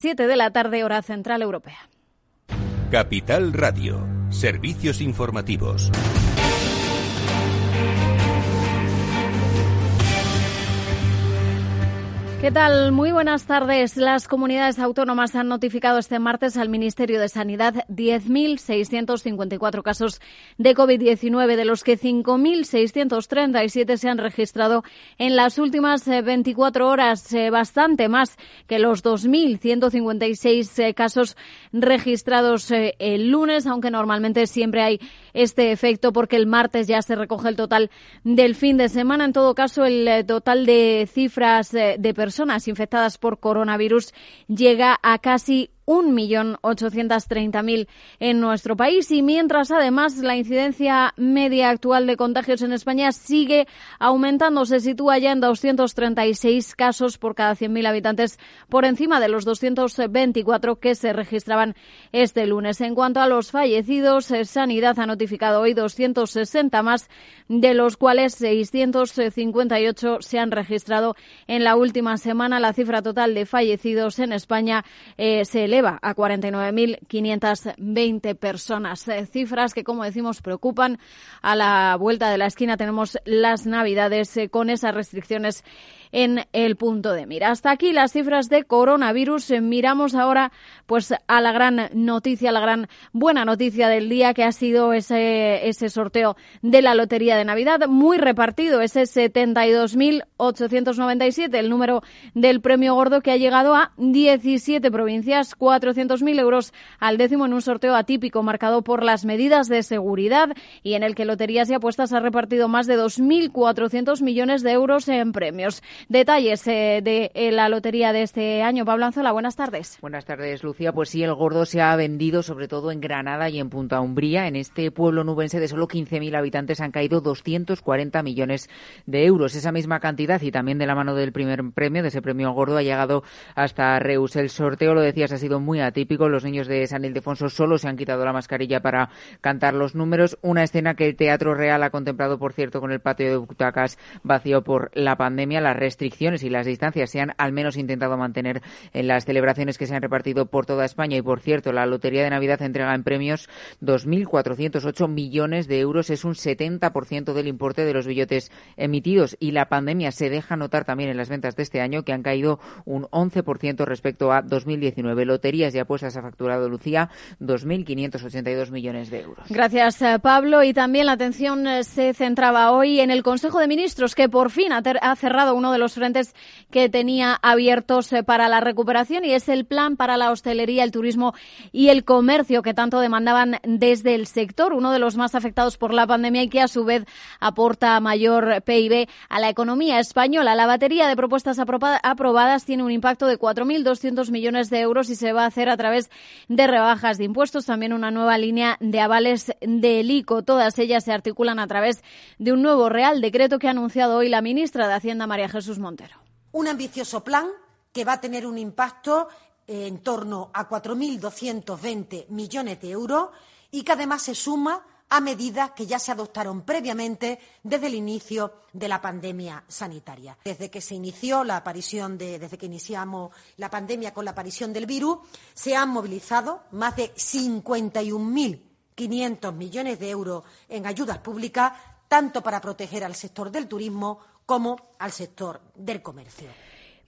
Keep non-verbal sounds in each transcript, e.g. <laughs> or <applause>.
7 de la tarde, hora central europea. Capital Radio, servicios informativos. ¿Qué tal? Muy buenas tardes. Las comunidades autónomas han notificado este martes al Ministerio de Sanidad 10.654 casos de COVID-19, de los que 5.637 se han registrado en las últimas 24 eh, horas, eh, bastante más que los 2.156 eh, casos registrados el lunes, aunque normalmente siempre hay este efecto porque el martes ya se recoge el total del fin de semana. En todo caso, el total de cifras de personas personas infectadas por coronavirus llega a casi 1.830.000 en nuestro país y mientras además la incidencia media actual de contagios en España sigue aumentando, se sitúa ya en 236 casos por cada 100.000 habitantes por encima de los 224 que se registraban este lunes. En cuanto a los fallecidos, eh, Sanidad ha notificado hoy 260 más, de los cuales 658 se han registrado en la última semana. La cifra total de fallecidos en España eh, se eleva eleva a 49.520 personas. Eh, cifras que, como decimos, preocupan. A la vuelta de la esquina tenemos las Navidades eh, con esas restricciones en el punto de mira. Hasta aquí las cifras de coronavirus. Eh, miramos ahora pues a la gran noticia, la gran buena noticia del día que ha sido ese, ese sorteo de la Lotería de Navidad, muy repartido, ese 72.897, el número del premio gordo que ha llegado a 17 provincias, 400.000 euros al décimo en un sorteo atípico marcado por las medidas de seguridad y en el que Loterías y Apuestas ha repartido más de 2.400 millones de euros en premios. Detalles eh, de eh, la lotería de este año. Pablo Anzola, buenas tardes. Buenas tardes, Lucía. Pues sí, el gordo se ha vendido sobre todo en Granada y en Punta Umbría. En este pueblo nubense de solo 15.000 habitantes han caído 240 millones de euros. Esa misma cantidad y también de la mano del primer premio, de ese premio gordo, ha llegado hasta Reus. El sorteo, lo decías, ha sido muy atípico. Los niños de San Ildefonso solo se han quitado la mascarilla para cantar los números. Una escena que el Teatro Real ha contemplado, por cierto, con el patio de butacas vacío por la pandemia. Restricciones y las distancias se han al menos intentado mantener en las celebraciones que se han repartido por toda España. Y por cierto, la Lotería de Navidad entrega en premios 2.408 millones de euros. Es un 70% del importe de los billetes emitidos. Y la pandemia se deja notar también en las ventas de este año, que han caído un 11% respecto a 2019. Loterías y apuestas ha facturado, Lucía, 2.582 millones de euros. Gracias, eh, Pablo. Y también la atención eh, se centraba hoy en el Consejo de Ministros, que por fin ha cerrado uno de los frentes que tenía abiertos eh, para la recuperación y es el plan para la hostelería, el turismo y el comercio que tanto demandaban desde el sector, uno de los más afectados por la pandemia y que a su vez aporta mayor PIB a la economía española. La batería de propuestas aprobadas tiene un impacto de 4.200 millones de euros y se va a hacer a través de rebajas de impuestos, también una nueva línea de avales del ICO. Todas ellas se articulan a través de un nuevo Real Decreto que ha anunciado hoy la ministra de Hacienda, María Jesús Montero. Un ambicioso plan que va a tener un impacto en torno a 4.220 millones de euros y que además se suma a medidas que ya se adoptaron previamente desde el inicio de la pandemia sanitaria. Desde que se inició la aparición de, desde que iniciamos la pandemia con la aparición del virus, se han movilizado más de 51.500 millones de euros en ayudas públicas, tanto para proteger al sector del turismo como al sector del comercio.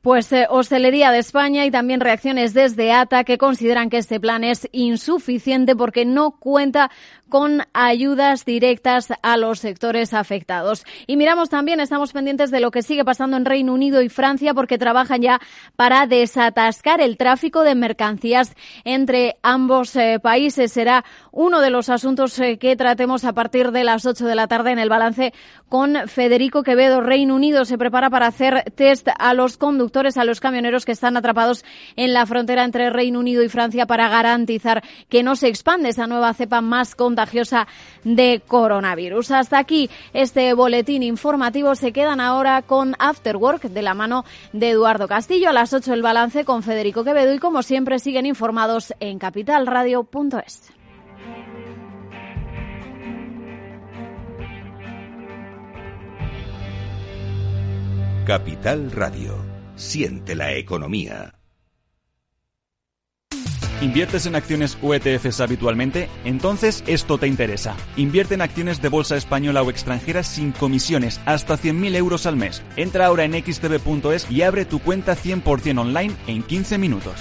Pues eh, Hostelería de España y también reacciones desde ATA que consideran que este plan es insuficiente porque no cuenta con ayudas directas a los sectores afectados. Y miramos también, estamos pendientes de lo que sigue pasando en Reino Unido y Francia porque trabajan ya para desatascar el tráfico de mercancías entre ambos eh, países. Será uno de los asuntos eh, que tratemos a partir de las 8 de la tarde en el balance con Federico Quevedo. Reino Unido se prepara para hacer test a los conductores, a los camioneros que están atrapados en la frontera entre Reino Unido y Francia para garantizar que no se expande esa nueva cepa más contagiosa de coronavirus. Hasta aquí este boletín informativo. Se quedan ahora con After Work de la mano de Eduardo Castillo. A las 8 el balance con Federico Quevedo y como siempre siguen informados en capitalradio.es. Capital Radio. Siente la economía. ¿Inviertes en acciones o ETFs habitualmente? Entonces esto te interesa. Invierte en acciones de bolsa española o extranjera sin comisiones, hasta 100.000 euros al mes. Entra ahora en xtb.es y abre tu cuenta 100% online en 15 minutos.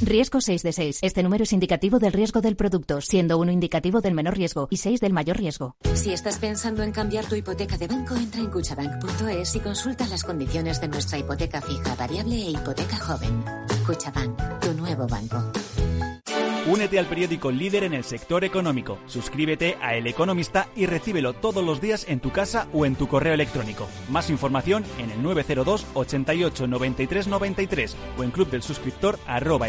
Riesgo 6 de 6. Este número es indicativo del riesgo del producto, siendo uno indicativo del menor riesgo y 6 del mayor riesgo. Si estás pensando en cambiar tu hipoteca de banco, entra en cuchabank.es y consulta las condiciones de nuestra hipoteca fija, variable e hipoteca joven. Cuchabank, tu nuevo banco. Únete al periódico líder en el sector económico. Suscríbete a El Economista y recíbelo todos los días en tu casa o en tu correo electrónico. Más información en el 902 88 93 93 o en club del suscriptor arroba.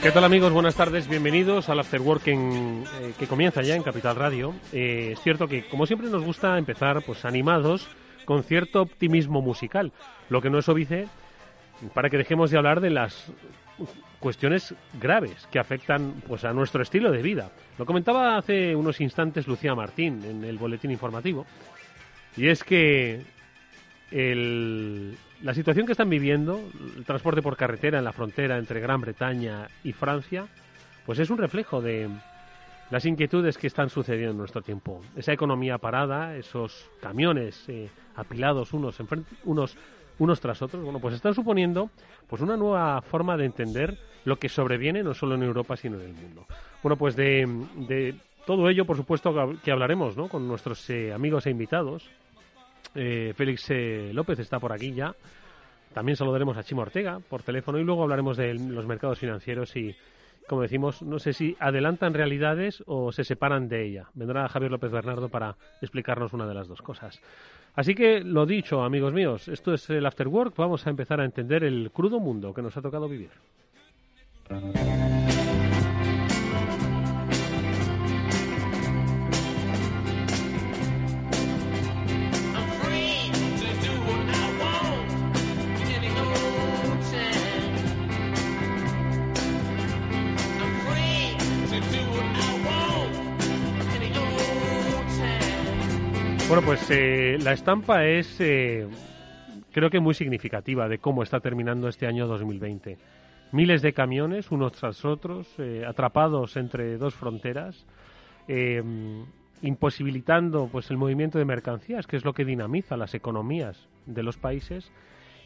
¿Qué tal amigos? Buenas tardes, bienvenidos al After Work eh, que comienza ya en Capital Radio. Eh, es cierto que, como siempre, nos gusta empezar pues animados con cierto optimismo musical, lo que no es óbice para que dejemos de hablar de las cuestiones graves que afectan pues a nuestro estilo de vida. Lo comentaba hace unos instantes Lucía Martín en el boletín informativo, y es que el, la situación que están viviendo, el transporte por carretera en la frontera entre Gran Bretaña y Francia, pues es un reflejo de las inquietudes que están sucediendo en nuestro tiempo. Esa economía parada, esos camiones eh, apilados unos, unos, unos tras otros, bueno, pues están suponiendo pues una nueva forma de entender lo que sobreviene no solo en Europa sino en el mundo. Bueno, pues de, de todo ello, por supuesto, que hablaremos ¿no? con nuestros eh, amigos e invitados. Eh, Félix eh, López está por aquí ya. También saludaremos a Chimo Ortega por teléfono y luego hablaremos de los mercados financieros y, como decimos, no sé si adelantan realidades o se separan de ella. Vendrá Javier López Bernardo para explicarnos una de las dos cosas. Así que, lo dicho, amigos míos, esto es el After Work. Vamos a empezar a entender el crudo mundo que nos ha tocado vivir. Bueno, pues eh, la estampa es, eh, creo que muy significativa de cómo está terminando este año 2020. Miles de camiones, unos tras otros, eh, atrapados entre dos fronteras, imposibilitando pues el movimiento de mercancías, que es lo que dinamiza las economías de los países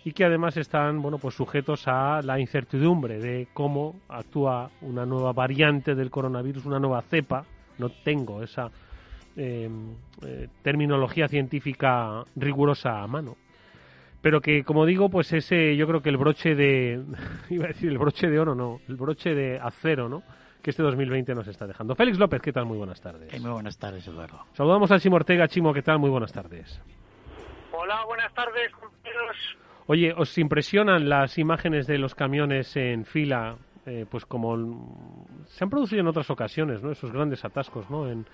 y que además están bueno pues sujetos a la incertidumbre de cómo actúa una nueva variante del coronavirus, una nueva cepa. No tengo esa Em, eh, terminología científica rigurosa a mano. Pero que, como digo, pues ese, yo creo que el broche de, <laughs> iba a decir el broche de oro, no, el broche de acero, ¿no? Que este 2020 nos está dejando. Félix López, ¿qué tal? Muy buenas tardes. muy buenas tardes, Eduardo. Saludamos a Chimo Ortega. Chimo, ¿qué tal? Muy buenas tardes. Hola, buenas tardes, compañeros. Oye, ¿os impresionan las imágenes de los camiones en fila? Eh, pues como se han producido en otras ocasiones, ¿no? Esos grandes atascos, ¿no? En,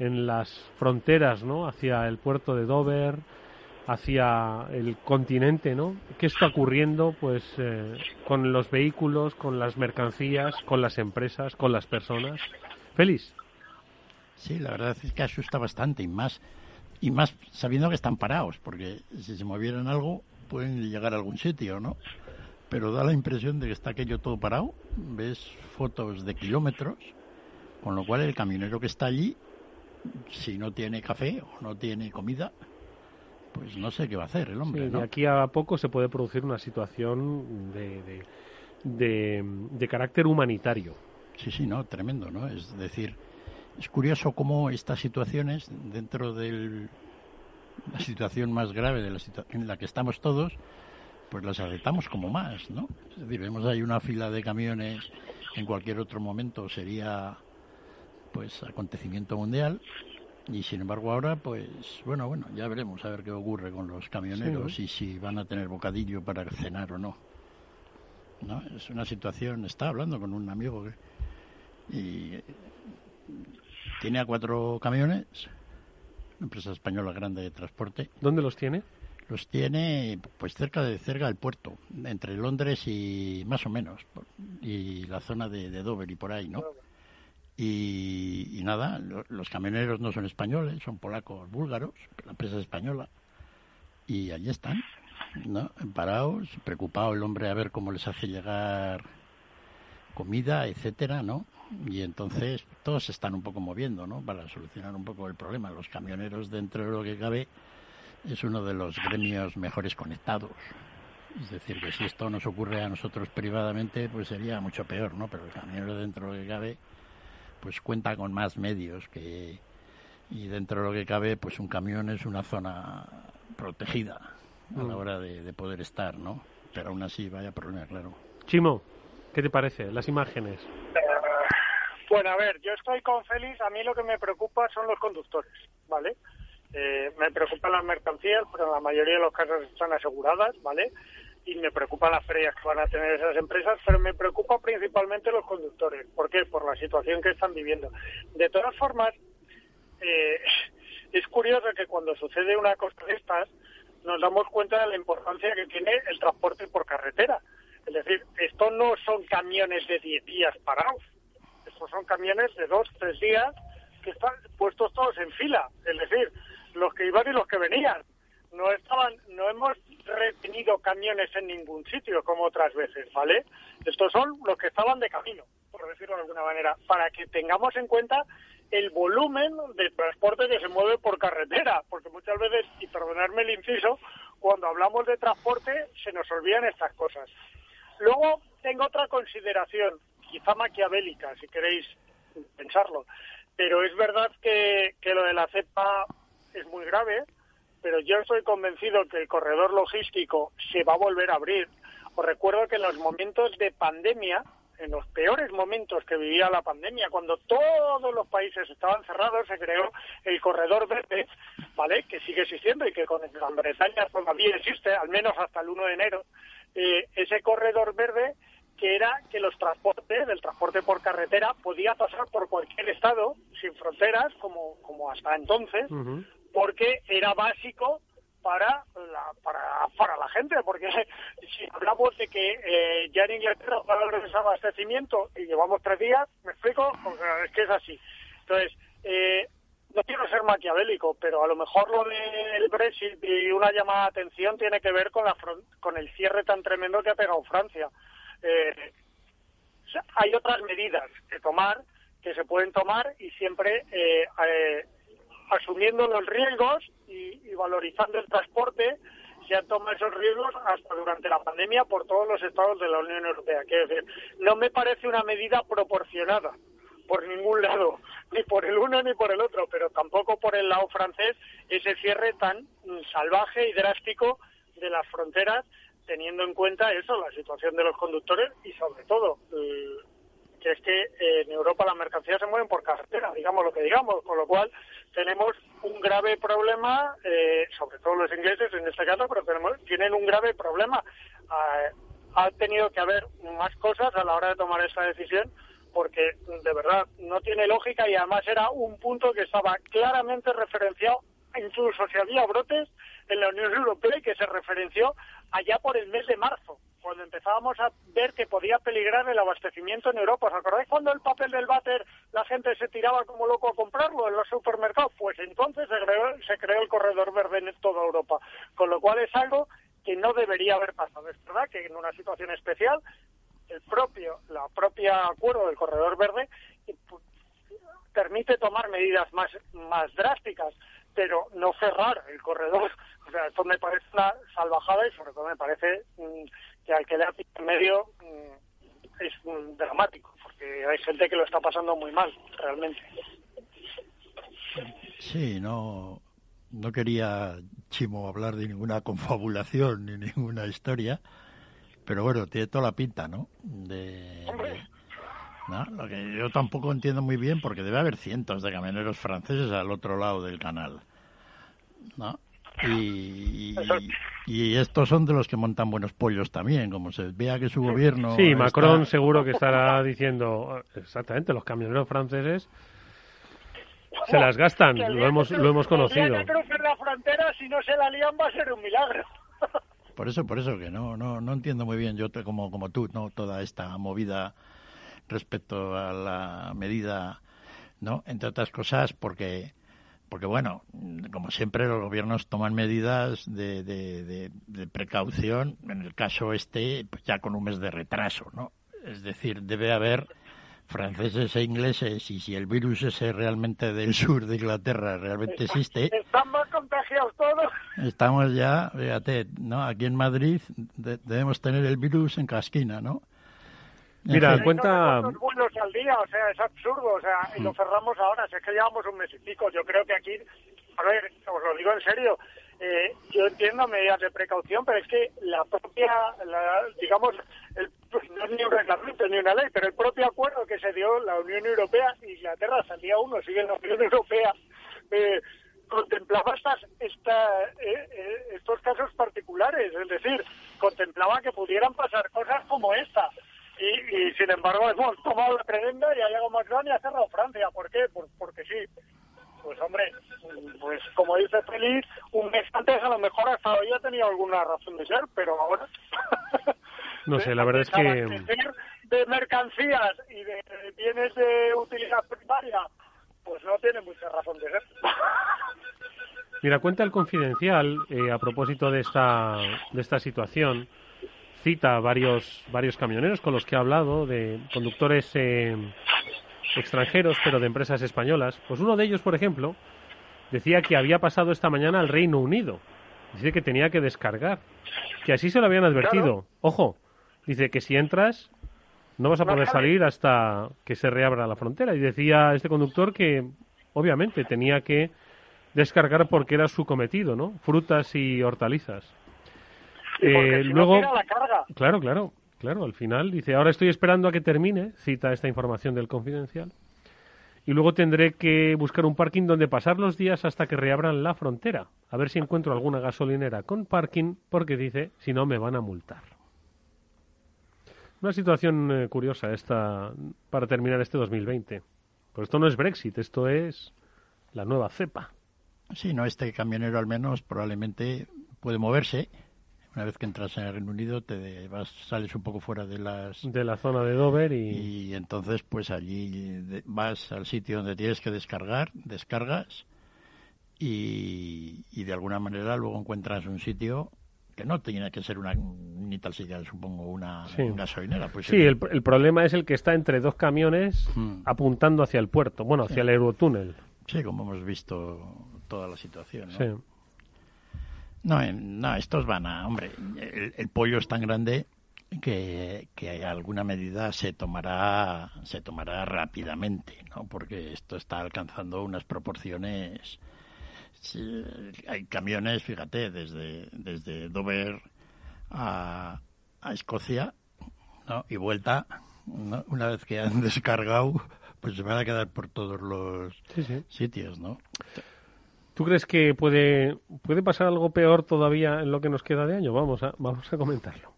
en las fronteras, ¿no? Hacia el puerto de Dover, hacia el continente, ¿no? ¿Qué está ocurriendo, pues, eh, con los vehículos, con las mercancías, con las empresas, con las personas? Feliz. Sí, la verdad es que asusta bastante y más y más sabiendo que están parados, porque si se movieran algo pueden llegar a algún sitio, ¿no? Pero da la impresión de que está aquello todo parado. Ves fotos de kilómetros, con lo cual el camionero que está allí si no tiene café o no tiene comida, pues no sé qué va a hacer el hombre. De aquí a poco se puede producir una situación de, de, de, carácter humanitario. Sí, sí, no, tremendo, ¿no? Es decir, es curioso cómo estas situaciones, dentro de la situación más grave de la en la que estamos todos, pues las aceptamos como más, ¿no? Es decir, vemos ahí una fila de camiones en cualquier otro momento sería pues acontecimiento mundial. Y sin embargo ahora pues bueno bueno ya veremos a ver qué ocurre con los camioneros y si van a tener bocadillo para cenar o no. No es una situación está hablando con un amigo que, y tiene a cuatro camiones una empresa española grande de transporte. Dónde los tiene los tiene pues cerca de cerca del puerto entre Londres y más o menos y la zona de, de Dover y por ahí no y, nada los camioneros no son españoles son polacos búlgaros la empresa es española y allí están no parados preocupado el hombre a ver cómo les hace llegar comida etcétera no y entonces todos se están un poco moviendo no para solucionar un poco el problema los camioneros dentro de lo que cabe es uno de los gremios mejores conectados. Es decir, que si esto nos ocurre a nosotros privadamente, pues sería mucho peor, ¿no? Pero el camionero dentro de lo que cabe, pues cuenta con más medios que y dentro de lo que cabe, pues un camión es una zona protegida a la mm. hora de, poder estar, ¿no? Pero aún así vaya problema, claro. Chimo, ¿qué te parece? Las imágenes. bueno, a ver, yo estoy con Félix, a mí lo que me preocupa son los conductores, ¿vale? Eh, me preocupan las mercancías, pero en la mayoría de los casos están aseguradas, ¿vale? Y me preocupan las ferias que van a tener esas empresas, pero me preocupa principalmente los conductores. ¿Por qué? Por la situación que están viviendo. De todas formas, eh, <laughs> es curioso que cuando sucede una cosa de estas, nos damos cuenta de la importancia que tiene el transporte por carretera. Es decir, estos no son camiones de 10 días parados, estos son camiones de 2, 3 días que están puestos todos en fila. Es decir, los que iban y los que venían. No estaban, no hemos retenido camiones en ningún sitio como otras veces, ¿vale? Estos son los que estaban de camino, por decirlo de alguna manera, para que tengamos en cuenta el volumen de transporte que se mueve por carretera, porque muchas veces, y perdonadme el inciso, cuando hablamos de transporte se nos olvidan estas cosas. Luego tengo otra consideración, quizá maquiavélica, si queréis pensarlo, pero es verdad que, que lo de la cepa es muy grave, pero yo estoy convencido que el corredor logístico se va a volver a abrir. Os recuerdo que en los momentos de pandemia, en los peores momentos que vivía la pandemia, cuando todos los países estaban cerrados, se creó el corredor verde, ¿vale? Que sigue existiendo y que con Gran Bretaña todavía existe, al menos hasta el 1 de enero. Eh, ese corredor verde que era que los transportes, el transporte por carretera, podía pasar por cualquier estado sin fronteras, como, como hasta entonces, porque era básico para la, para, para la gente, porque <laughs> si hablamos de que eh, ya en Inglaterra para el desabastecimiento y llevamos tres días, me explico, es que es así. Entonces, eh, no quiero ser maquiavélico, pero a lo mejor lo del Brexit y una llamada de atención tiene que ver con, la con el cierre tan tremendo que ha pegado Francia. Eh, hay otras medidas que tomar, que se pueden tomar y siempre eh, eh asumiendo los riesgos y, valorizando el transporte, se han tomado esos riesgos hasta durante la pandemia por todos los estados de la Unión Europea. Quiero decir, no me parece una medida proporcionada por ningún lado, <laughs> ni por el uno ni por el otro, pero tampoco por el lado francés, ese cierre tan salvaje y drástico de las fronteras, teniendo en cuenta eso, la situación de los conductores y sobre todo que es que eh, en Europa las mercancías se mueven por carretera, digamos lo que digamos, con lo cual tenemos un grave problema, eh, sobre todo los ingleses en este caso, pero tenemos, tienen un grave problema. Ah, ha tenido que haber más cosas a la hora de tomar esta decisión porque de verdad no tiene lógica y además era un punto que estaba claramente referenciado, incluso si había brotes en la Unión Europea y que se referenció allá por el mes de marzo cuando empezábamos a ver que podía peligrar el abastecimiento en Europa. ¿Os acordáis cuando el papel del váter la gente se tiraba como loco a comprarlo en los supermercados? Pues entonces se creó, se creó el corredor verde en toda Europa, con lo cual es algo que no debería haber pasado. Es verdad que en una situación especial el propio, la propia acuerdo del corredor verde pues, permite tomar medidas más, más drásticas, pero no cerrar el corredor. <laughs> O sea, esto me parece una salvajada y sobre todo me parece mm, que al quedar en medio mm, es dramático, porque hay gente que lo está pasando muy mal, realmente. Sí, no, no quería chimo hablar de ninguna <laughs> confabulación ni ninguna historia, pero bueno, tiene toda la pinta, ¿no? De, ¿no? Lo que yo tampoco entiendo muy bien, porque debe haber cientos de camioneros franceses al otro lado del canal, ¿no? Y, y, estos son de los que montan buenos pollos también, como se vea que su gobierno... Sí, Macron seguro que estará diciendo exactamente, los camioneros franceses se las gastan, lo hemos, lo hemos conocido. la frontera, si no se la lían va a ser un milagro. <laughs> Por eso, por eso que no, no, no entiendo muy bien yo como, como tú, no toda esta movida respecto a la medida, ¿no? Entre otras cosas, porque porque bueno, como siempre los gobiernos toman medidas de, de, de, precaución, en el caso este, pues ya con un mes de retraso, ¿no? Es decir, debe haber franceses e ingleses y si el virus ese realmente del sur de Inglaterra realmente existe. Estamos contagiados todos. Estamos ya, fíjate, ¿no? Aquí en Madrid debemos tener el virus en casquina, ¿no? Mira, cuenta... vuelos al día, o sea, es absurdo, o sea, y lo mm. cerramos ahora, si es que llevamos un mes y pico, yo creo que aquí, a ver, os lo digo en serio, eh, yo entiendo medidas de precaución, pero es que la propia, digamos, el, pues, no es ni un reglamento ni una ley, pero el propio acuerdo que se dio la Unión Europea, Inglaterra salía uno, sigue en la Unión Europea, eh, contemplaba estas, esta, eh, estos casos particulares, es decir, contemplaba que pudieran pasar cosas como esta y, sin embargo hemos tomado la tremenda y ha llegado Macron y ha cerrado Francia. ¿Por qué? porque sí. Pues hombre, pues como dice Félix, un mes antes a lo mejor hasta hoy ha tenido alguna razón de ser, pero ahora... <laughs> <laughs> No sé, la verdad es que... De mercancías y de bienes de utilidad primaria, pues no tiene mucha razón de ser. <laughs> Mira, cuenta el confidencial eh, a propósito de esta, de esta situación cita varios, varios camioneros con los que ha hablado, de conductores eh, extranjeros, pero de empresas españolas. Pues uno de ellos, por ejemplo, decía que había pasado esta mañana al Reino Unido. Dice que tenía que descargar. Que así se lo habían advertido. Ojo, dice que si entras no vas a poder salir hasta que se reabra la frontera. Y decía este conductor que obviamente tenía que descargar porque era su cometido, ¿no? Frutas y hortalizas. Eh, luego, claro, claro, claro. Al final dice, ahora estoy esperando a que termine, cita esta información del confidencial, y luego tendré que buscar un parking donde pasar los días hasta que reabran la frontera, a ver si encuentro alguna gasolinera con parking, porque dice, si no me van a multar. Una situación eh, curiosa esta para terminar este 2020. Pues esto no es Brexit, esto es la nueva cepa. Sí, no, este camionero al menos probablemente puede moverse una vez que entras en el Reino Unido, te vas, sales un poco fuera de las de la zona de Dover y, y entonces pues allí vas al sitio donde tienes que descargar, descargas y, y de alguna manera luego encuentras un sitio que no tiene que ser una ni tal siquiera supongo una, gasolinera pues sí el, el, problema es el que está entre dos camiones mm. apuntando hacia el puerto bueno hacia el aerotúnel sí como hemos visto toda la situación ¿no? sí no, no, estos van a, hombre, el, pollo es tan grande que, que alguna medida se tomará se tomará rápidamente, ¿no? Porque esto está alcanzando unas proporciones. hay camiones, fíjate, desde desde Dover a, a Escocia, ¿no? Y vuelta, una vez que han <laughs> descargado, pues se van a quedar por todos los sitios, ¿no? ¿Tú crees que puede, puede pasar algo peor todavía en lo que nos queda de año? Vamos a, vamos a comentarlo.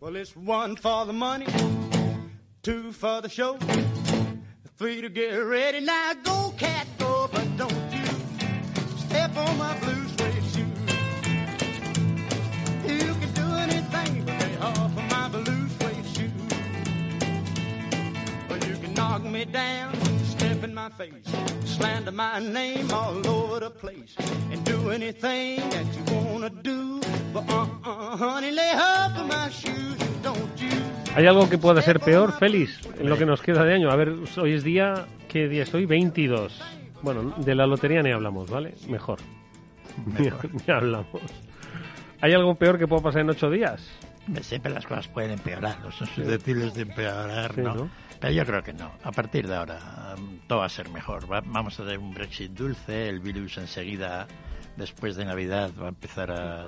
Well, it's one for the money, two for the show, three to get ready. Now go, cat, go, but don't you step on my blue suede shoe. You can do anything but lay off of my blue suede shoe. Well, you can knock me down, my face. slander my name all over the place and do anything that you wanna do. But uh-uh, honey, lay off of my shoes and don't you. ¿Hay algo que pueda ser peor, Félix, en lo que nos queda de año? A ver, hoy es día, ¿qué día estoy? 22. Bueno, de la lotería ni hablamos, ¿vale? Mejor. Ni, <laughs> ni, hablamos. ¿Hay algo peor que pueda pasar en ocho días? Siempre las cosas pueden empeorar, son susceptibles de empeorar, ¿no? ¿no? Pero yo creo que no. A partir de ahora um, todo va a ser mejor. vamos a tener un Brexit dulce, el virus enseguida después de Navidad va a empezar a,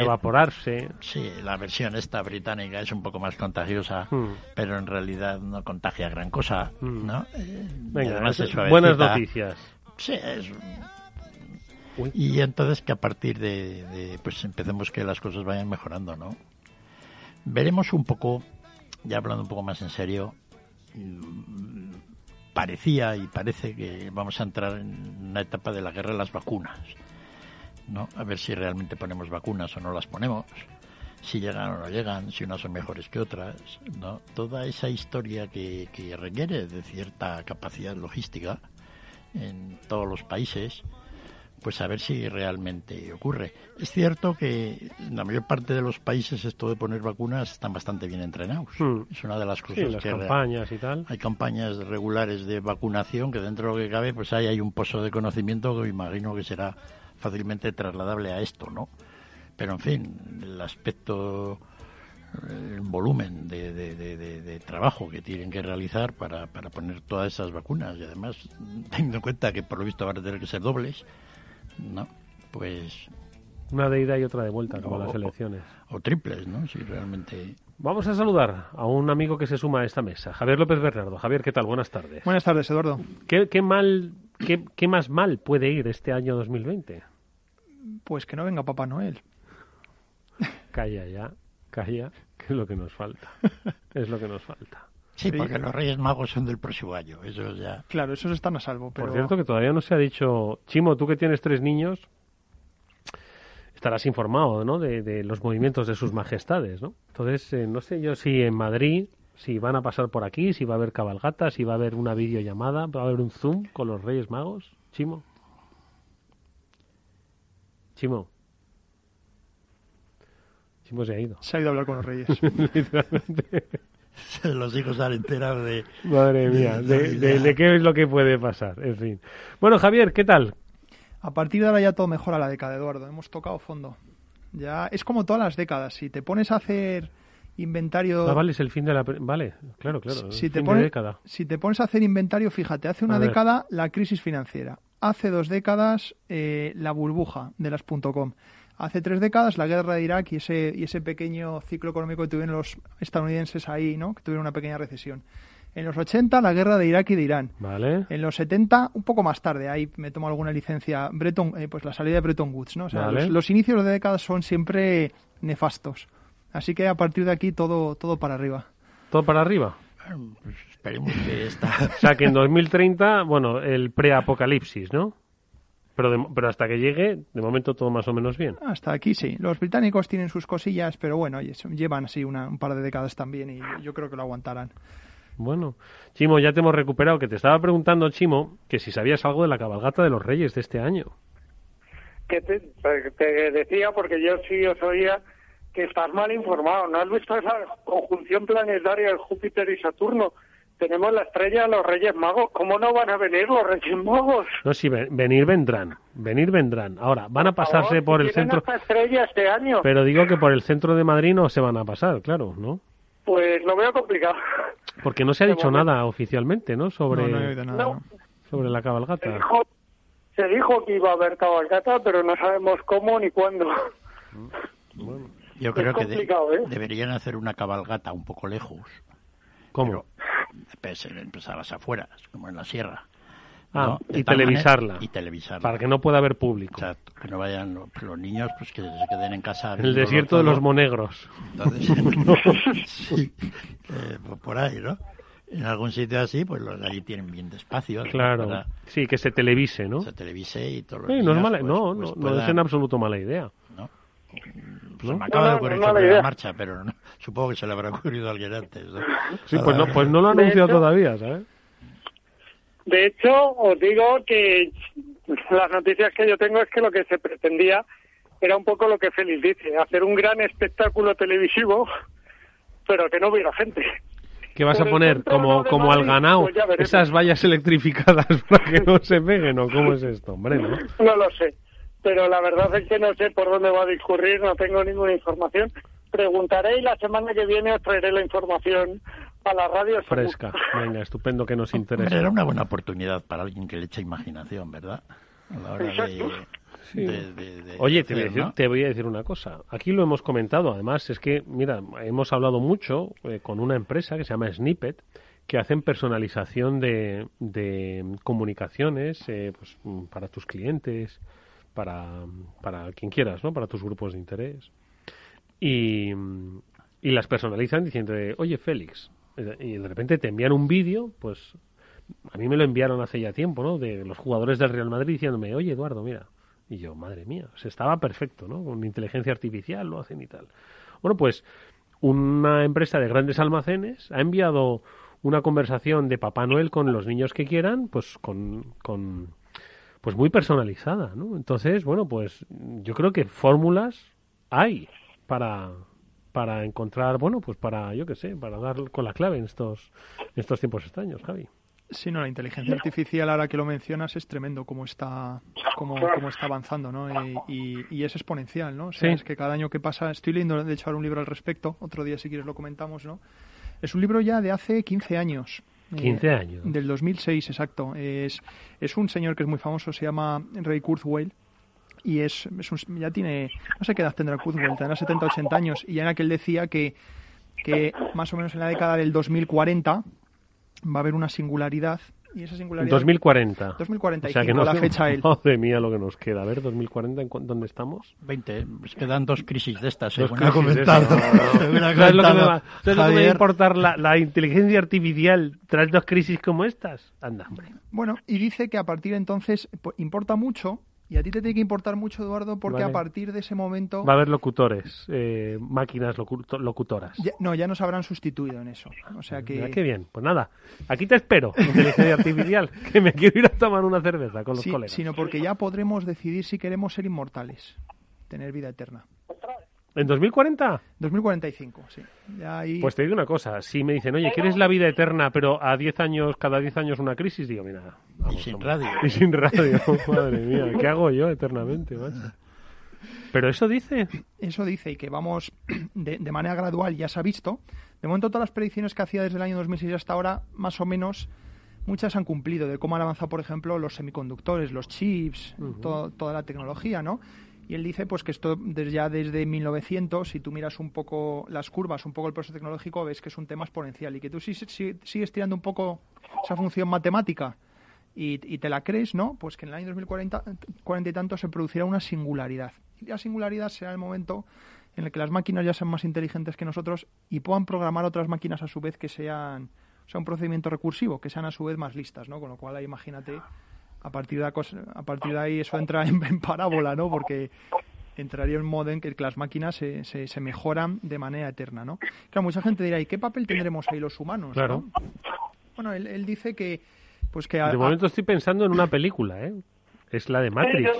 evaporarse. Sí, la versión esta británica es un poco más contagiosa, Hmm. pero en realidad no contagia gran cosa, Hmm. ¿no? Eh, Venga, además es- buenas noticias. Sí, es... Y entonces que a partir de, de, pues empecemos que las cosas vayan mejorando, ¿no? Veremos un poco, ya hablando un poco más en serio, mm, parecía y parece que vamos a entrar en una etapa de la guerra de las vacunas, ¿no? A ver si realmente ponemos vacunas o no las ponemos, si llegan o no llegan, si unas son mejores que otras, ¿no? Toda esa historia que, que requiere de cierta capacidad logística en todos los países, pues a ver si realmente ocurre. Es cierto que en la mayor parte de los países esto de poner vacunas están bastante bien entrenados. Hmm. Es una de las Sí, cosas las que campañas y tal. hay campañas regulares de vacunación que dentro de lo que cabe pues ahí hay un pozo de conocimiento que imagino que será fácilmente trasladable a esto, ¿no? Pero en fin, el aspecto el volumen de, de- de- de- de trabajo que tienen que realizar para, para poner todas esas vacunas y además teniendo en cuenta que por lo visto van a tener que ser dobles, ¿no? Pues Una de ida y otra de vuelta, como O- las elecciones. o triples, ¿no? Si realmente Vamos a saludar a un amigo que se suma a esta mesa, Javier López Bernardo. Javier, ¿qué tal? Buenas tardes. Buenas tardes, Eduardo. ¿Qué, qué mal, qué, qué más mal puede ir este año 2020? Pues que no venga Papá Noel. Calla ya, calla, que es lo que nos falta. <laughs> Es lo que nos falta. Sí, Sí. porque los Reyes Magos son del próximo año, eso ya... Claro, esos están a salvo. Pero... Por cierto, que todavía no se ha dicho, Chimo, tú que tienes tres niños, estarás informado, ¿no? De, de los movimientos de sus majestades, ¿no? Entonces, eh, no sé yo si en Madrid, si van a pasar por aquí, si va a haber cabalgata, si va a haber una videollamada, va a haber un Zoom con los Reyes Magos, Chimo. Chimo. Chimo se ha ido. Se ha ido a hablar con los reyes. <laughs> Literalmente. <laughs> los hijos se han enterado de... Madre mía, de, de- de qué es lo que puede pasar, en fin. Bueno, Javier, ¿qué tal? A partir de ahora ya todo mejora la década, Eduardo. Hemos tocado fondo. Ya es como todas las décadas. Si te pones a hacer inventario... Ah, vale, es el fin de la... Vale, claro, claro. si el te, fin pones, década. si te pones a hacer inventario, fíjate, hace una A ver. década la crisis financiera, hace dos décadas eh, la burbuja de las .com, hace tres décadas la guerra de Irak y ese, y ese pequeño ciclo económico que tuvieron los estadounidenses ahí, ¿no? que tuvieron una pequeña recesión. En los 80 la guerra de Irak y de Irán. Vale. En los 70, un poco más tarde, ahí me tomo alguna licencia, Bretton, eh, pues la salida de Bretton Woods, ¿no? O sea, Vale. los, los inicios de décadas son siempre nefastos. Así que a partir de aquí todo, todo para arriba. ¿Todo para arriba? Pues esperemos que esta... O sea, que en 2030, bueno, el preapocalipsis, ¿no? Pero, de- pero hasta que llegue, de momento todo más o menos bien. Hasta aquí sí. Los británicos tienen sus cosillas, pero bueno, llevan así una- un par de décadas también y yo creo que lo aguantarán. Bueno, Chimo, ya te hemos recuperado, que te estaba preguntando, Chimo, que si sabías algo de la cabalgata de los Reyes de este año. que te, te decía porque yo sí os oía que estás mal informado. ¿No has visto esa conjunción planetaria de Júpiter y Saturno? Tenemos la estrella de los Reyes Magos. ¿Cómo no van a venir los Reyes Magos? No, sí, ve- venir vendrán, venir vendrán. Ahora, van a pasarse favor, por si el centro, estrella este año. pero digo que por el centro de Madrid no se van a pasar, claro, ¿no? Pues lo veo complicado. Porque no se ha dicho nada oficialmente, ¿no? Sobre, No, no he oído nada. No. sobre la Se cabalgata. dijo, se dijo que iba a haber cabalgata, pero no sabemos cómo ni cuándo. Yo creo que de- ¿eh? deberían hacer una cabalgata un poco lejos. ¿Cómo? Empezar a las afueras, como en la sierra. Ah, ¿no? De y tal manera- televisarla. y televisarla. Para que no pueda haber público. Exacto, que no vayan los, los niños, pues que se queden en casa. El desierto de todo. los monegros. Entonces, <laughs> <laughs> sí, eh, por ahí, ¿no? En algún sitio así, pues los de allí tienen bien despacio. ¿no? Claro. Para Sí, que se televise, ¿no? se televise y los Sí, no es mala, pues- no, pues no, no es en absoluto mala idea. ¿no? ¿No? Se me acaba de No, no, ocurrir no, sobre la marcha, pero no- <laughs> supongo que se le habrá ocurrido a alguien antes. ¿no? Sí, pues no, pues no lo ha De anunciado hecho- todavía, ¿sabes? De hecho, os digo que las noticias que yo tengo es que lo que se pretendía era un poco lo que Félix dice, hacer un gran espectáculo televisivo, pero que no hubiera gente. ¿Qué vas a Por el poner? Como, de como al Madrid, ganado, pues esas vallas electrificadas <laughs> para que no se peguen, ¿o cómo es esto? Hombre, ¿no? No lo sé, pero la verdad es que no sé por dónde va a discurrir, no tengo ninguna información. Preguntaré y la semana que viene os traeré la información a la radio. Fresca. Venga, estupendo que nos interesa. era una buena oportunidad para alguien que le echa imaginación, ¿verdad? A la hora de... Sí. de, de- de Oye, te voy, a decir, ¿no? te voy a decir una cosa. Aquí lo hemos comentado. Además, es que, mira, hemos hablado mucho eh, con una empresa que se llama Snippet, que hacen personalización de, de comunicaciones eh, pues, mm, para tus clientes, para, para quien quieras, ¿no? Para tus grupos de interés. Y, y las personalizan diciendo, oye, Félix, y de repente te envían un vídeo, pues a mí me lo enviaron hace ya tiempo, ¿no? De los jugadores del Real Madrid diciéndome, oye, Eduardo, mira. Y yo, madre mía, se estaba perfecto, ¿no? Con inteligencia artificial lo hacen y tal. Bueno, pues una empresa de grandes almacenes ha enviado una conversación de Papá Noel con los niños que quieran, pues con, con pues muy personalizada, ¿no? Entonces, bueno, pues yo creo que fórmulas hay para para encontrar, bueno, pues para, yo qué sé, para dar con la clave en estos, en estos tiempos extraños, Javi. Sí, no, la inteligencia artificial, ahora que lo mencionas, es tremendo cómo está, cómo, cómo está avanzando, ¿no? Y, y- y es exponencial, ¿no? O sea, Sí. es que cada año que pasa, estoy leyendo, de hecho, ahora un libro al respecto, otro día si quieres lo comentamos, ¿no? Es un libro ya de hace 15 años. Eh, 15 años. Del 2006, exacto. Es, es un señor que es muy famoso, se llama Ray Kurzweil, y es, es un- ya tiene, no sé qué edad tendrá Kurzweil, tendrá 70, 80 años, y ya en aquel decía que, que más o menos en la década del 2040 va a haber una singularidad, y esa singularidad... 2040. 2045, O sea que no la fecha él. <laughs> Madre mía lo que nos queda. A ver, 2040, ¿en ¿dónde estamos? 20. Es que dan dos crisis de estas, Dos según ha crisis comentado. <laughs> ¿Sabes lo que me comentado va, ¿sabes lo que me va a importar la, la inteligencia artificial tras dos crisis como estas? Anda, hombre. Bueno, y dice que a partir de entonces po- importa mucho, y a ti te tiene que importar mucho, Eduardo, porque Vale. a partir de ese momento... Va a haber locutores, eh, máquinas locu- locutoras. ya- no, ya nos habrán sustituido en eso. O sea que... Mira qué bien. Pues nada, aquí te espero, <laughs> inteligencia artificial, que me quiero ir a tomar una cerveza con los Sí, colegas. sino porque ya podremos decidir si queremos ser inmortales, tener vida eterna. ¿En 2040? 2045, sí. Ya ahí... Pues te digo una cosa, si me dicen, oye, ¿quieres la vida eterna, pero a 10 años, cada 10 años una crisis? Digo, mira, vamos, Y sin hombre. radio. <laughs> Y sin radio, <laughs> madre mía, ¿qué hago yo eternamente, macho? Pero eso dice, Eso dice y que vamos <clears throat> de, de manera gradual, ya se ha visto. De momento todas las predicciones que hacía desde el año 2006 hasta ahora, más o menos, muchas se han cumplido, de cómo han avanzado, por ejemplo, los semiconductores, los chips, to- toda la tecnología, ¿no? Y él dice pues que esto desde, ya desde 1900, si tú miras un poco las curvas, un poco el proceso tecnológico, ves que es un tema exponencial y que tú si, si- sigues tirando un poco esa función matemática y, y te la crees, ¿no? Pues que en el año 2040 40 y tanto se producirá una singularidad. Y la singularidad será el momento en el que las máquinas ya sean más inteligentes que nosotros y puedan programar otras máquinas a su vez que sean, o sea, un procedimiento recursivo, que sean a su vez más listas, ¿no? Con lo cual ahí imagínate, a partir de, cosa- a partir de ahí eso entra en, en parábola, ¿no? Porque entraría un modo en que las máquinas se, se, se mejoran de manera eterna, ¿no? Claro, mucha gente dirá, ¿y qué papel tendremos ahí los humanos? Claro. ¿no? Bueno, él, él dice que, pues que... a- de momento estoy pensando en una película, ¿eh? Es la de Matrix,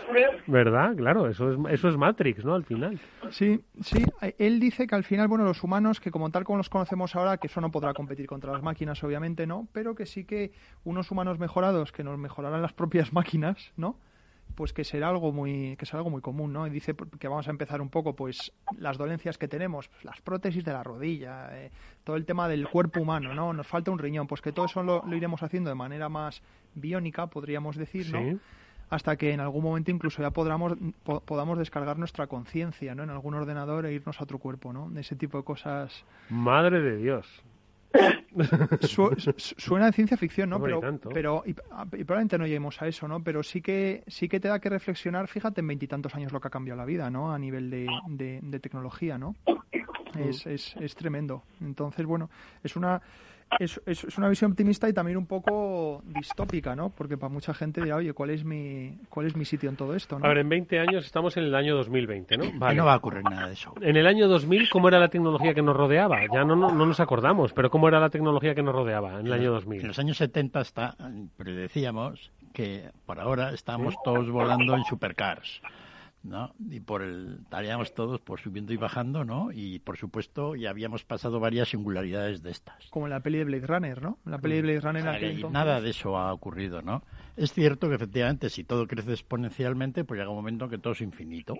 ¿verdad? Claro, eso es, eso es Matrix, ¿no? Al final. Sí, sí. Él dice que al final, bueno, los humanos, que como tal como los conocemos ahora, que eso no podrá competir contra las máquinas, obviamente, ¿no? Pero que sí que unos humanos mejorados, que nos mejorarán las propias máquinas, ¿no? Pues que será algo muy, que será algo muy común, ¿no? Y dice que vamos a empezar un poco, pues, las dolencias que tenemos, pues, las prótesis de la rodilla, eh, todo el tema del cuerpo humano, ¿no? Nos falta un riñón, pues que todo eso lo, lo iremos haciendo de manera más biónica, podríamos decir, ¿no? Sí. Hasta que en algún momento incluso ya podamos, po- podamos descargar nuestra conciencia ¿no? en algún ordenador e irnos a otro cuerpo, ¿no? Ese tipo de cosas. Madre de Dios. <laughs> Su- su- suena de ciencia ficción, ¿no? Hombre, pero, pero y, y probablemente no lleguemos a eso, ¿no? Pero sí que sí que te da que reflexionar, fíjate en veintitantos años lo que ha cambiado la vida, ¿no? A nivel de, de, de tecnología, ¿no? Es, es, es tremendo. Entonces, bueno, es una es, es, es una visión optimista y también un poco distópica, ¿no? Porque para mucha gente dirá, oye, ¿cuál es mi cuál es mi sitio en todo esto, ¿no? A ver, en 20 años estamos en el año 2020, ¿no? Y no va a ocurrir nada de eso. En el año 2000, ¿cómo era la tecnología que nos rodeaba? Ya no, no, no nos acordamos, pero ¿cómo era la tecnología que nos rodeaba en el año En 2000? los años 70 está, predecíamos que por ahora estábamos todos volando en supercars. ¿No? Y por el, estaríamos todos por subiendo y bajando, ¿no? Y por supuesto ya habíamos pasado varias singularidades de estas. Como en la peli de Blade Runner, ¿no? La peli de Blade Runner aquel entonces- nada de eso ha ocurrido, ¿no? Es cierto que efectivamente si todo crece exponencialmente, pues llega un momento que todo es infinito,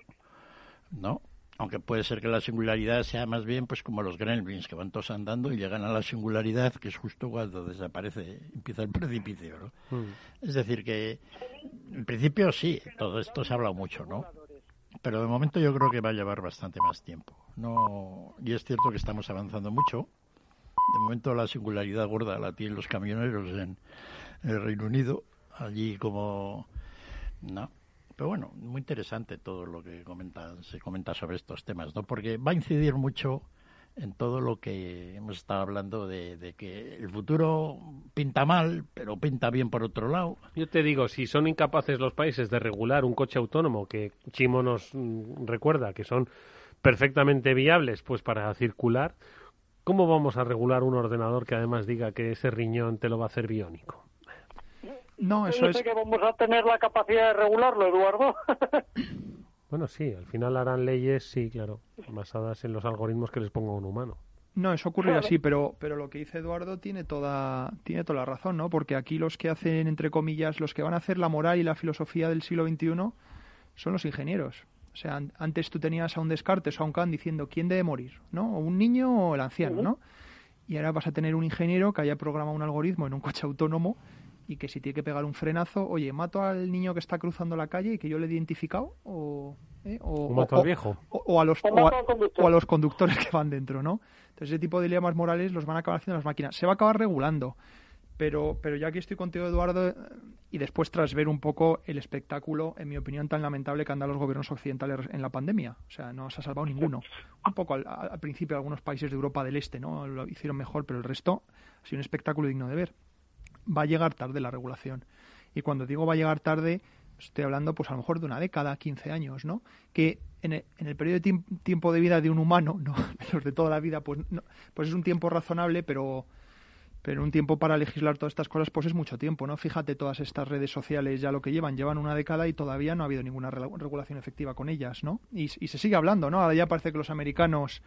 ¿no? aunque puede ser que la singularidad sea más bien pues como los gremlins que van todos andando y llegan a la singularidad que es justo cuando desaparece empieza el precipicio ¿no? Mm. es decir que en principio sí todo esto se ha hablado mucho no pero de momento yo creo que va a llevar bastante más tiempo. No y es cierto que estamos avanzando mucho. De momento la singularidad gorda la tienen los camioneros en el Reino Unido. Allí como no. Pero bueno, muy interesante todo lo que comenta, se comenta sobre estos temas, ¿no? Porque va a incidir mucho en todo lo que hemos estado hablando de, que el futuro pinta mal, pero pinta bien por otro lado. Yo te digo, si son incapaces los países de regular un coche autónomo, que Chimo nos mm, recuerda que son perfectamente viables pues para circular, ¿cómo vamos a regular un ordenador que además diga que ese riñón te lo va a hacer biónico? No, eso es... que vamos a tener la capacidad de regularlo, Eduardo. <coughs> bueno, sí, al final harán leyes, sí, claro, basadas en los algoritmos que les ponga un humano. No, eso ocurrirá así, pero, pero lo que dice Eduardo tiene toda, tiene toda la razón, ¿no? Porque aquí los que hacen, entre comillas, los que van a hacer la moral y la filosofía del siglo XXI son los ingenieros. O sea, antes tú tenías a un Descartes o a un Kant diciendo quién debe morir, ¿no? O un niño o el anciano, ¿no? Y ahora vas a tener un ingeniero que haya programado un algoritmo en un coche autónomo y que si tiene que pegar un frenazo, oye, mato al niño que está cruzando la calle y que yo le he identificado o, ¿eh? o, mato al viejo o, a los o, a, los conductores que van dentro, ¿no? Entonces ese tipo de dilemas morales los van a acabar haciendo las máquinas. Se va a acabar regulando, pero pero ya aquí estoy contigo Eduardo y después tras ver un poco el espectáculo, en mi opinión tan lamentable que andan los gobiernos occidentales en la pandemia, o sea, no se ha salvado ninguno. Un poco al, al principio algunos países de Europa del Este, ¿no? Lo hicieron mejor, pero el resto ha sido un espectáculo digno de ver va a llegar tarde la regulación. Y cuando digo va a llegar tarde, estoy hablando pues a lo mejor de una década, 15 años, ¿no? Que en el, en el periodo de tiempo de vida de un humano, <laughs> no los de toda la vida, pues, no, pues es un tiempo razonable, pero pero un tiempo para legislar todas estas cosas pues es mucho tiempo, ¿no? Fíjate todas estas redes sociales ya lo que llevan, llevan una década y todavía no ha habido ninguna regulación efectiva con ellas, ¿no? Y, y se sigue hablando, ¿no? Ahora ya parece que los americanos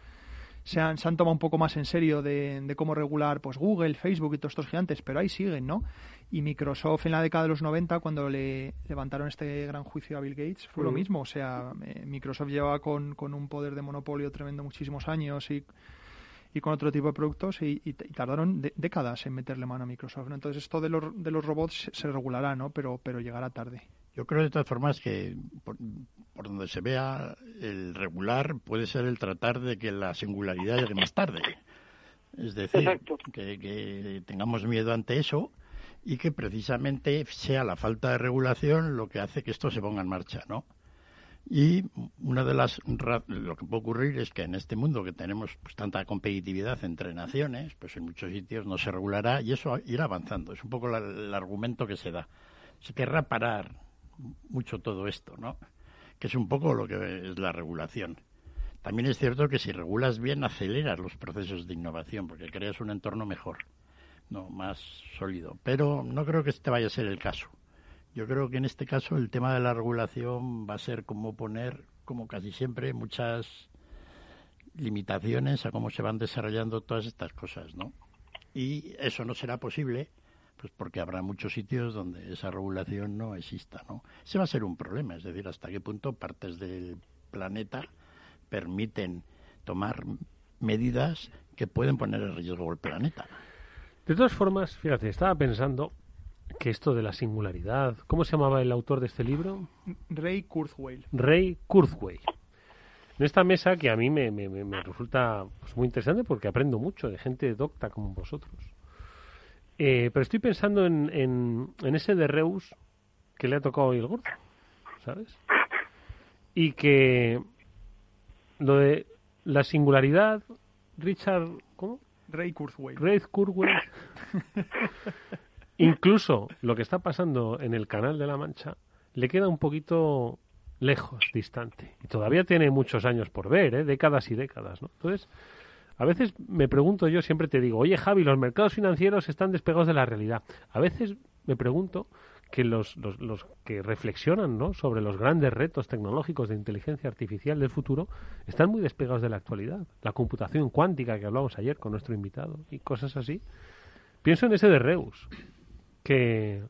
se han, se han tomado un poco más en serio de, cómo regular pues Google, Facebook y todos estos gigantes, pero ahí siguen, ¿no? Y Microsoft en la década de los 90, cuando le levantaron este gran juicio a Bill Gates, fue lo mismo. O sea, eh, Microsoft llevaba con, con, un poder de monopolio tremendo muchísimos años y, y con otro tipo de productos y, tardaron décadas en meterle mano a Microsoft. Entonces esto de los, de los robots se regulará, ¿no? Pero, pero llegará tarde. Yo creo de todas formas que por, donde se vea el regular puede ser el tratar de que la singularidad llegue más tarde. Es decir, que, tengamos miedo ante eso y que precisamente sea la falta de regulación lo que hace que esto se ponga en marcha, ¿no? Y una de las lo que puede ocurrir es que en este mundo que tenemos pues, tanta competitividad entre naciones, pues en muchos sitios no se regulará y eso irá avanzando. Es un poco el argumento que se da. Se querrá parar mucho todo esto, ¿no? Que es un poco lo que es la regulación. También es cierto que si regulas bien aceleras los procesos de innovación porque creas un entorno mejor, no más sólido. Pero no creo que este vaya a ser el caso. Yo creo que en este caso el tema de la regulación va a ser como poner, como casi siempre, muchas limitaciones a cómo se van desarrollando todas estas cosas, ¿no? Y eso no será posible pues porque habrá muchos sitios donde esa regulación no exista, ¿no? Ese va a ser un problema, es decir, hasta qué punto partes del planeta permiten tomar medidas que pueden poner en riesgo el planeta. De todas formas, fíjate, estaba pensando que esto de la singularidad, ¿cómo se llamaba el autor de este libro? Ray Kurzweil. Ray Kurzweil. En esta mesa que a mí me, me, resulta pues, muy interesante porque aprendo mucho de gente docta como vosotros. Eh, pero estoy pensando en, en, ese de Reus que le ha tocado hoy el gordo, ¿sabes? Y que lo de la singularidad, Richard, ¿cómo? Ray Kurzweil. Ray Kurzweil. <laughs> Incluso lo que está pasando en el Canal de la Mancha le queda un poquito lejos, distante. Y todavía tiene muchos años por ver, ¿eh? décadas y décadas, ¿no? Entonces, a veces me pregunto yo, siempre te digo, oye Javi, los mercados financieros están despegados de la realidad. A veces me pregunto que los, los, que reflexionan ¿no? sobre los grandes retos tecnológicos de inteligencia artificial del futuro están muy despegados de la actualidad. La computación cuántica que hablamos ayer con nuestro invitado y cosas así. Pienso en ese de Reus, que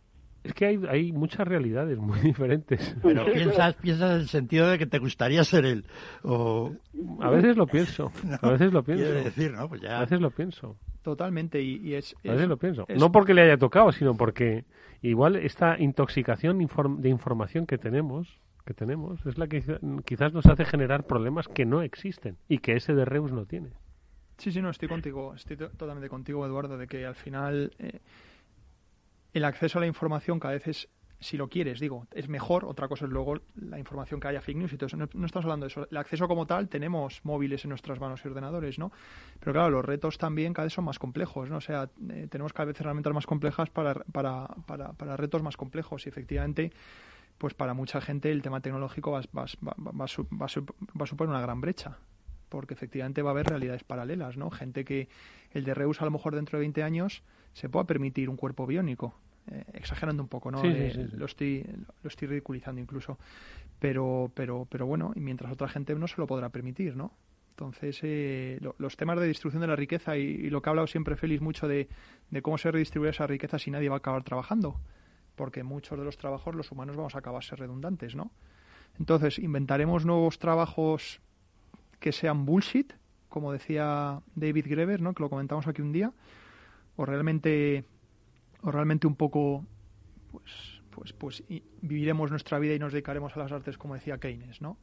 Es que hay, hay muchas realidades muy <laughs> diferentes. Pero piensas, piensas en el sentido de que te gustaría ser él. O... A veces lo pienso. <laughs> a veces lo pienso. decir, ¿no? Pues ya. A veces lo pienso. Totalmente. Y, es, A veces lo pienso. No porque le haya tocado, sino porque igual esta intoxicación de información que tenemos que tenemos es la que quizás nos hace generar problemas que no existen y que ese de Reus no tiene. Sí, sí, no, estoy contigo, estoy totalmente contigo, Eduardo, de que al final eh, el acceso a la información cada vez es, si lo quieres, digo, es mejor. Otra cosa es luego la información que haya fake news y todo eso. No, estamos hablando de eso. El acceso como tal, tenemos móviles en nuestras manos y ordenadores, ¿no? Pero claro, los retos también cada vez son más complejos, ¿no? O sea, eh, tenemos cada vez herramientas más complejas para, para, para, para retos más complejos y efectivamente pues para mucha gente el tema tecnológico va, va, va, a suponer una gran brecha porque efectivamente va a haber realidades paralelas, ¿no? Gente que el de Reus a lo mejor dentro de 20 años se pueda permitir un cuerpo biónico, eh, exagerando un poco, ¿no? Eh, lo estoy lo estoy ridiculizando incluso, pero pero pero bueno, y mientras otra gente no se lo podrá permitir, ¿no? Entonces, eh, los temas de distribución de la riqueza y, lo que ha hablado siempre Félix mucho de, de cómo se redistribuye esa riqueza si nadie va a acabar trabajando, porque muchos de los trabajos los humanos vamos a acabar ser redundantes, ¿no? Entonces, inventaremos nuevos trabajos que sean bullshit, como decía David Greber, ¿no? que lo comentamos aquí un día, o realmente, o realmente un poco, pues, pues, pues viviremos nuestra vida y nos dedicaremos a las artes, como decía Keynes, ¿no?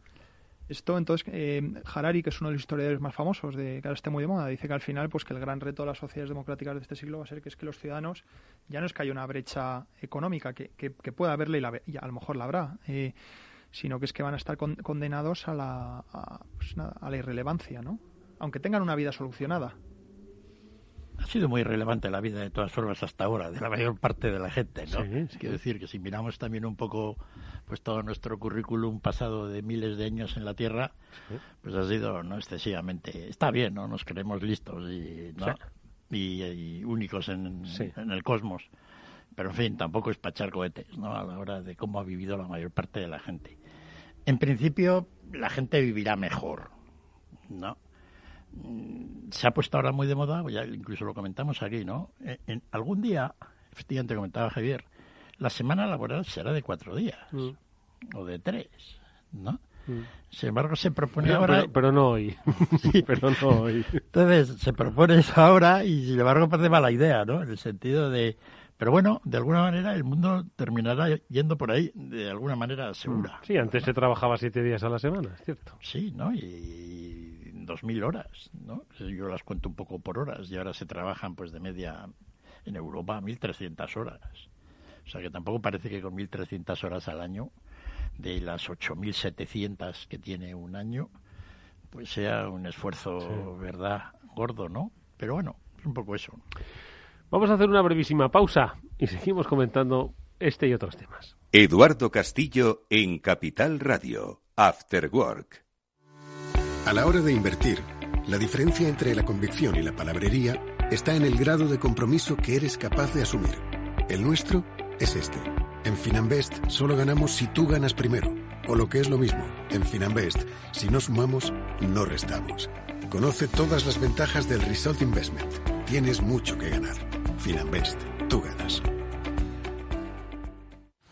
Esto, entonces, eh, Harari, que es uno de los historiadores más famosos, de que ahora esté muy de moda, dice que al final, pues que el gran reto de las sociedades democráticas de este siglo va a ser que es que los ciudadanos ya no es que haya una brecha económica, que, pueda haberle y, a lo mejor la habrá, eh, sino que es que van a estar condenados a la, pues a, la irrelevancia, ¿no? Aunque tengan una vida solucionada. Ha sido muy relevante la vida de todas formas hasta ahora, de la mayor parte de la gente, ¿no? Quiero decir que si miramos también un poco pues todo nuestro currículum pasado de miles de años en la Tierra, pues ha sido no excesivamente... Está bien, ¿no? Nos creemos listos y, y, únicos en, en el cosmos pero en fin, tampoco es pachar cohetes, ¿no? A la hora de cómo ha vivido la mayor parte de la gente. En principio, la gente vivirá mejor, ¿no? Mm, se ha puesto ahora muy de moda, ya incluso lo comentamos aquí, ¿no? En, algún día, efectivamente comentaba Javier, la semana laboral será de cuatro días mm. o de tres, ¿no? Mm. Sin embargo, se propone ahora. Pero, no hoy. <laughs> sí. pero no hoy. Entonces, se propone eso ahora y sin embargo parece mala idea, ¿no? En el sentido de pero bueno, de alguna manera el mundo terminará yendo por ahí de alguna manera segura. Sí, antes se trabajaba siete días a la semana, es cierto. Sí, ¿no? Y dos mil horas, ¿no? Yo las cuento un poco por horas y ahora se trabajan pues de media en Europa 1.300 horas. O sea que tampoco parece que con 1.300 horas al año, de las 8.700 que tiene un año, pues sea un esfuerzo, ¿verdad? Gordo, ¿no? Pero bueno, es un poco eso. Vamos a hacer una brevísima pausa y seguimos comentando este y otros temas. Eduardo Castillo en Capital Radio, After Work. A la hora de invertir, la diferencia entre la convicción y la palabrería está en el grado de compromiso que eres capaz de asumir. El nuestro es este. En Finanbest solo ganamos si tú ganas primero. O lo que es lo mismo, en Finanbest, si no sumamos, no restamos. Conoce todas las ventajas del Result Investment. Tienes mucho que ganar. Finanbest, tú ganas.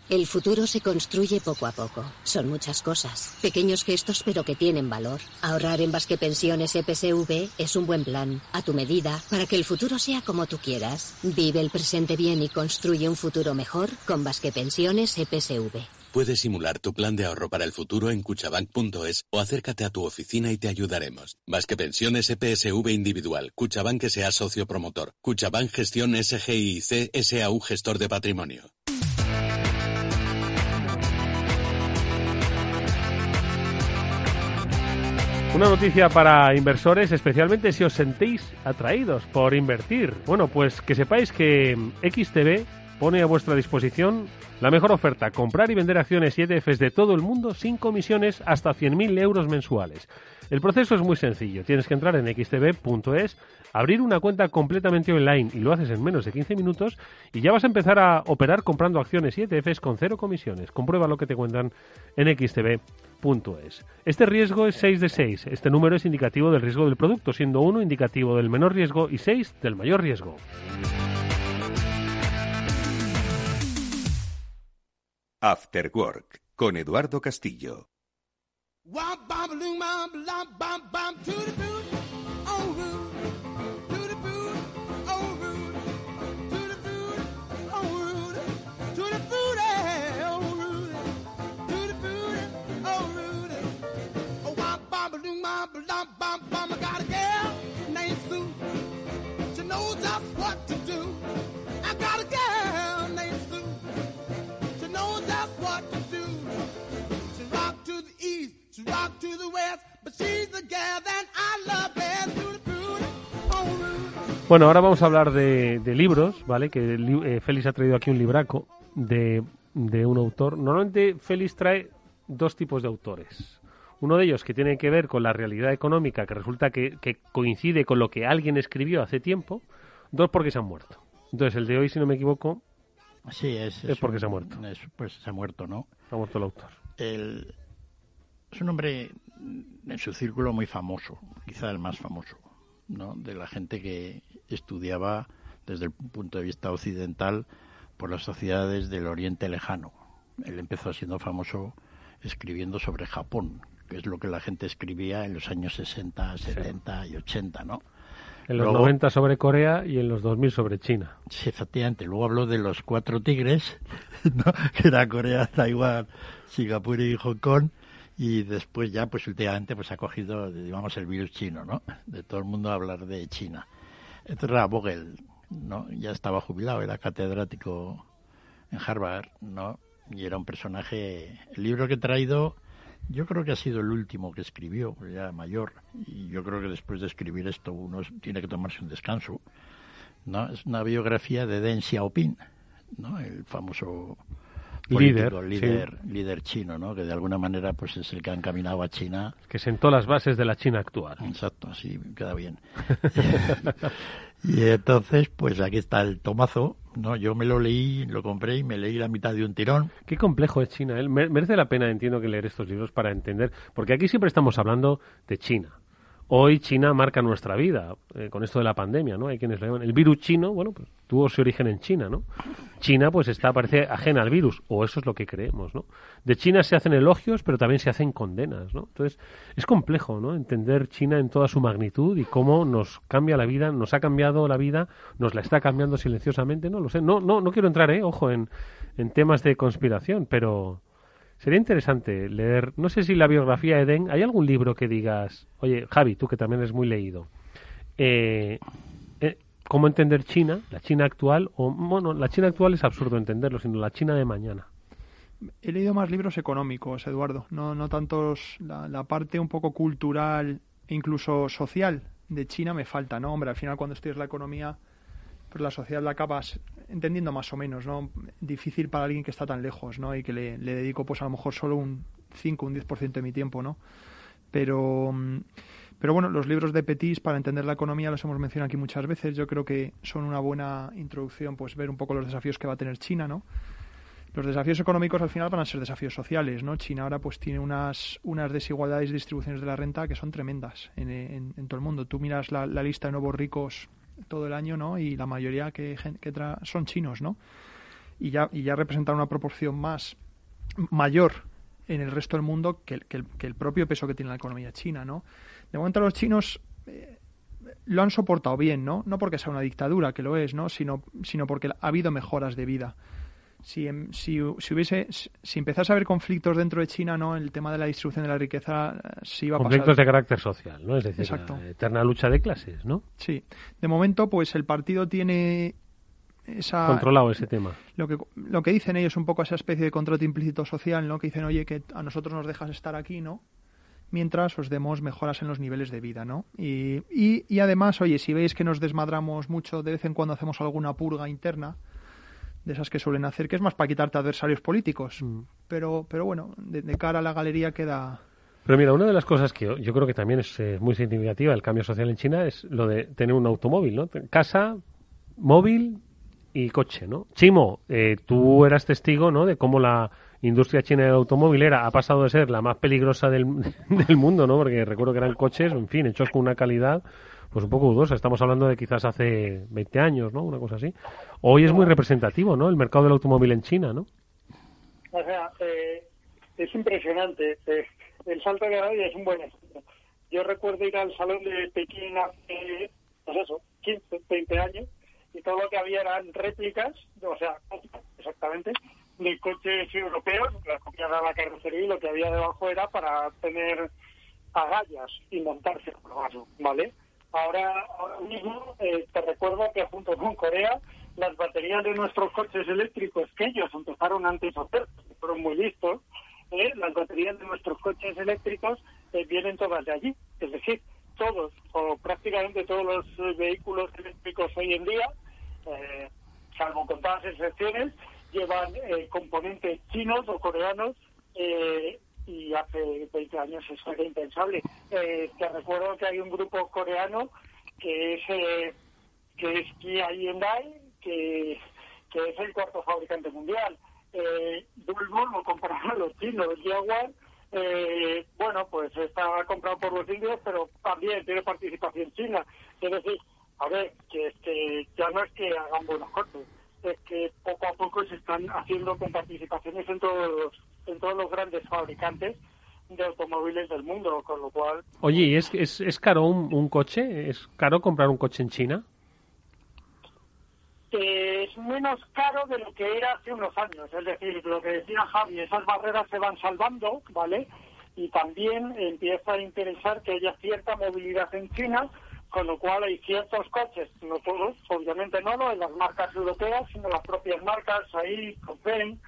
El futuro se construye poco a poco. Son muchas cosas. Pequeños gestos pero que tienen valor. Ahorrar en Basque Pensiones EPSV es un buen plan, a tu medida, para que el futuro sea como tú quieras. Vive el presente bien y construye un futuro mejor con Basque Pensiones EPSV. Puedes simular tu plan de ahorro para el futuro en cuchabank.es o acércate a tu oficina y te ayudaremos. Más que pensiones EPSV individual, Cuchabank sea socio promotor, Cuchabank Gestión SGIC SAU Gestor de Patrimonio. Una noticia para inversores, especialmente si os sentéis atraídos por invertir. Bueno, pues que sepáis que XTB pone a vuestra disposición la mejor oferta, comprar y vender acciones y ETFs de todo el mundo sin comisiones hasta 100.000 euros mensuales. El proceso es muy sencillo. Tienes que entrar en xtb.es, abrir una cuenta completamente online y lo haces en menos de 15 minutos y ya vas a empezar a operar comprando acciones y ETFs con cero comisiones. Comprueba lo que te cuentan en xtb.es. Este riesgo es 6 de 6. Este número es indicativo del riesgo del producto, siendo 1 indicativo del menor riesgo y 6 del mayor riesgo. After Work con Eduardo Castillo. Wop bam loom bop lop bop bop to the boot on route to the boot on route to the boot on route to the boot on route to the boot on route. Oh wop I gotta get. Bueno, ahora vamos a hablar de, libros, ¿vale? Que eh, Félix ha traído aquí un libraco de, de un autor. Normalmente Félix trae dos tipos de autores. Uno de ellos que tiene que ver con la realidad económica, que resulta que, coincide con lo que alguien escribió hace tiempo. Dos porque se han muerto. Entonces, el de hoy, si no me equivoco, sí, es, porque se ha muerto. pues se ha muerto, ¿no? Se ha muerto el autor. Es un hombre en su círculo muy famoso, quizá el más famoso, ¿no? De la gente que estudiaba desde el punto de vista occidental por las sociedades del Oriente Lejano. Él empezó siendo famoso escribiendo sobre Japón, que es lo que la gente escribía en los años 60, 70 y 80, ¿no? En los 90 sobre Corea y en los 2000 sobre China. Sí, efectivamente. Luego habló de los cuatro tigres, <laughs> ¿no? que era Corea, Taiwán, Singapur y Hong Kong. Y después ya, pues últimamente, pues ha cogido, digamos, el virus chino, ¿no? De todo el mundo hablar de China. Entonces era Vogel, ¿no? Ya estaba jubilado, era catedrático en Harvard, ¿no? Y era un personaje... El libro que he traído yo creo que ha sido el último que escribió, ya mayor, y yo creo que después de escribir esto uno tiene que tomarse un descanso. ¿no? Es una biografía de Deng Xiaoping, ¿no? el famoso líder, líder, líder chino, ¿no? que de alguna manera pues es el que ha encaminado a China. Que sentó las bases de la China actual. Exacto, así queda bien. <laughs> y entonces, pues aquí está el tomazo, ¿no? Yo me lo leí, lo compré y me leí la mitad de un tirón. Qué complejo es China. ¿eh? Merece la pena, entiendo, que leer estos libros para entender, porque aquí siempre estamos hablando de China Hoy China marca nuestra vida eh, con esto de la pandemia, ¿no? Hay quienes lo llaman. El virus chino, bueno, pues tuvo su origen en China, ¿no? China, pues está, parece ajena al virus, o eso es lo que creemos, ¿no? De China se hacen elogios, pero también se hacen condenas, ¿no? Entonces, es complejo, ¿no? Entender China en toda su magnitud y cómo nos cambia la vida, nos ha cambiado la vida, nos la está cambiando silenciosamente, no lo sé. No, no, no quiero entrar, ¿eh? Ojo, en, en temas de conspiración, pero Sería interesante leer, no sé si la biografía de Den, ¿hay algún libro que digas, oye, Javi, tú que también eres muy leído, eh, eh, cómo entender China, la China actual, o bueno, la China actual es absurdo entenderlo, sino la China de mañana? He leído más libros económicos, Eduardo, no, no tantos la, la parte un poco cultural e incluso social de China me falta, ¿no? Hombre, al final cuando estudias la economía pues la sociedad la acabas entendiendo más o menos, ¿no? Difícil para alguien que está tan lejos, ¿no? Y que le, dedico, pues a lo mejor solo un 5, un 10% de mi tiempo, ¿no? Pero, mm, pero bueno, los libros de Petis para entender la economía los hemos mencionado aquí muchas veces. Yo creo que son una buena introducción, pues ver un poco los desafíos que va a tener China, ¿no? Los desafíos económicos al final van a ser desafíos sociales, ¿no? China ahora pues tiene unas, unas desigualdades y distribuciones de la renta que son tremendas en, todo el mundo. Tú miras la, la lista de nuevos ricos todo el año, ¿no? Y la mayoría que, que son chinos, ¿no? Y ya, y ya representan una proporción más mayor en el resto del mundo que, que, el, propio peso que tiene la economía china, ¿no? De momento los chinos eh, lo han soportado bien, ¿no? No porque sea una dictadura, que lo es, ¿no? Sino, sino porque ha habido mejoras de vida si, si, si, hubiese si empezase a haber conflictos dentro de China no el tema de la distribución de la riqueza eh, sí iba a conflictos de carácter social no es decir la eterna lucha de clases no sí. De momento pues el partido tiene esa controlado ese tema. lo que lo que dicen ellos un poco esa especie de contrato implícito social no que dicen oye que a nosotros nos dejas estar aquí no mientras os demos mejoras en los niveles de vida, ¿no? Y, y, y además, oye, si veis que nos desmadramos mucho, de vez en cuando hacemos alguna purga interna, de esas que suelen hacer, que es más para quitarte adversarios políticos. Mm. Pero, pero bueno, de, cara a la galería queda... Pero mira, una de las cosas que yo, creo que también es eh, muy significativa del cambio social en China es lo de tener un automóvil, ¿no? Casa, móvil y coche, ¿no? Chimo, eh, tú eras testigo, ¿no? De cómo la industria china del automóvil era, ha pasado de ser la más peligrosa del, <laughs> del mundo, ¿no? Porque recuerdo que eran coches, en fin, hechos con una calidad pues un poco dudosa. Estamos hablando de quizás hace 20 años, ¿no? Una cosa así. Hoy es muy representativo, ¿no? El mercado del automóvil en China, ¿no? O sea, eh, es impresionante. Eh, el salto de Arabia es un buen ejemplo. Yo recuerdo ir al salón de Pekín hace, pues eso, 15, 20 años, y todo lo que había eran réplicas, o sea, exactamente, de coches europeos, la copia de la carrocería y lo que había debajo era para tener agallas y montarse ¿vale? Ahora, mismo eh, te recuerdo que junto con Corea las baterías de nuestros coches eléctricos, que ellos empezaron antes a hacer, fueron muy listos, eh, las baterías de nuestros coches eléctricos eh, vienen todas de allí. Es decir, todos o prácticamente todos los vehículos eléctricos hoy en día, salvo contadas excepciones, llevan componentes chinos o coreanos y hace 20 años eso era impensable. Eh, te recuerdo que hay un grupo coreano que es eh, que es Kia Hyundai, que, que es el cuarto fabricante mundial. Eh, Volvo lo compraron los chinos, Jaguar, eh, bueno, pues está comprado por los indios, pero también tiene participación china. Es decir, a ver, que, que ya no es que hagan buenos cortes, es que poco a poco se están haciendo con participaciones en todos los en todos los grandes fabricantes de automóviles del mundo, con lo cual... Oye, ¿y es, es, es caro un, coche? ¿Es caro comprar un coche en China? es menos caro de lo que era hace unos años. Es decir, lo que decía Javi, esas barreras se van salvando, ¿vale? Y también empieza a interesar que haya cierta movilidad en China, con lo cual hay ciertos coches, no todos, obviamente no, no en las marcas europeas, sino las propias marcas, ahí, Copen,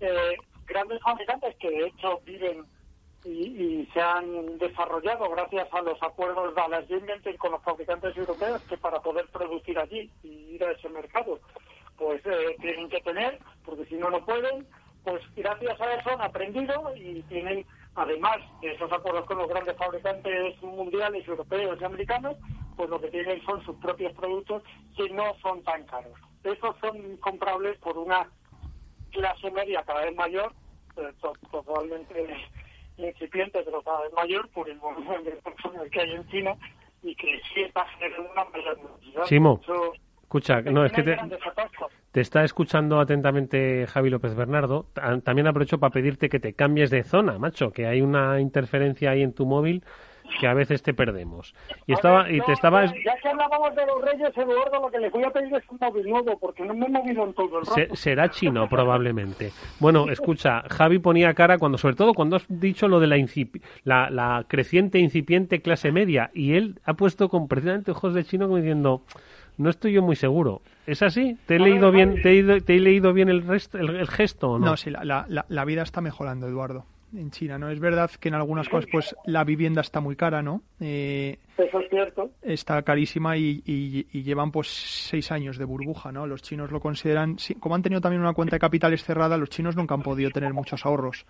eh, grandes fabricantes que de hecho viven y, se han desarrollado gracias a los acuerdos de las Inventen con los fabricantes europeos que para poder producir allí y ir a ese mercado pues eh, tienen que tener porque si no no pueden. Pues gracias a eso han aprendido y tienen además de esos acuerdos con los grandes fabricantes mundiales europeos y americanos pues lo que tienen son sus propios productos que no son tan caros. Esos son comprables por una clase media cada vez mayor, eh, totalmente incipiente, pero cada vez mayor por el volumen de personas que hay en China y que sí está generando una mayor necesidad. Simo, escucha, no, es que te, te, está escuchando atentamente Javi López Bernardo. También aprovecho para pedirte que te cambies de zona, macho, que hay una interferencia ahí en tu móvil que a veces te perdemos. Y estaba y te estaba ya que hablábamos de los reyes, Eduardo, lo que les voy a pedir es un móvil nuevo porque no me he movido en todo el rato. será chino probablemente. Bueno, escucha, Javi ponía cara cuando sobre todo cuando has dicho lo de la la, la creciente incipiente clase media y él ha puesto con precisamente ojos de chino como diciendo no estoy yo muy seguro. ¿Es así? ¿Te he, leído, bien, te he, leído bien el, resto, el, gesto o no? No, sí, la, la, la vida está mejorando, Eduardo en China, ¿no? Es verdad que en algunas cosas, pues, la vivienda está muy cara, ¿no? Eh, Eso es cierto. Está carísima y, y, llevan, pues, seis años de burbuja, ¿no? Los chinos lo consideran... como han tenido también una cuenta de capitales cerrada, los chinos nunca han podido tener muchos ahorros.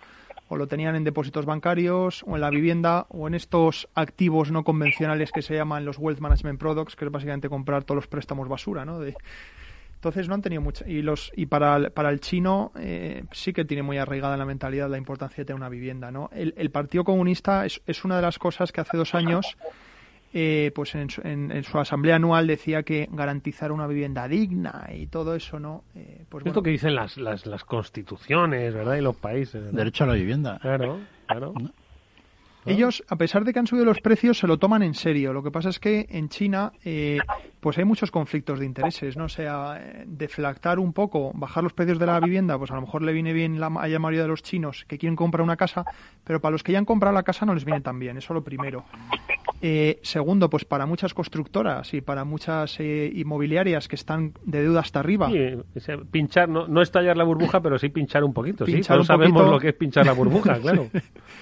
O lo tenían en depósitos bancarios, o en la vivienda, o en estos activos no convencionales que se llaman los Wealth Management Products, que es básicamente comprar todos los préstamos basura, ¿no? De, entonces no han tenido mucha. Y, los, y para, el, para el chino eh, sí que tiene muy arraigada en la mentalidad la importancia de tener una vivienda. ¿no? El, el Partido Comunista es, es, una de las cosas que hace dos años, eh, pues en, en, su asamblea anual decía que garantizar una vivienda digna y todo eso, ¿no? Eh, pues Esto que dicen las, las, las, constituciones, ¿verdad? Y los países. Derecho a la vivienda. Claro, claro. Ellos, a pesar de que han subido los precios, se lo toman en serio. Lo que pasa es que en China, eh, pues hay muchos conflictos de intereses, ¿no? O sea, eh, deflactar un poco, bajar los precios de la vivienda, pues a lo mejor le viene bien la, a la mayoría de los chinos que quieren comprar una casa, pero para los que ya han comprado la casa no les viene tan bien. Eso lo primero. Eh, segundo, pues para muchas constructoras y para muchas eh, inmobiliarias que están de deuda hasta arriba. Sí, pinchar, no, no, estallar la burbuja, pero sí pinchar un poquito. sí, todos sabemos lo que es pinchar la burbuja, <laughs> claro.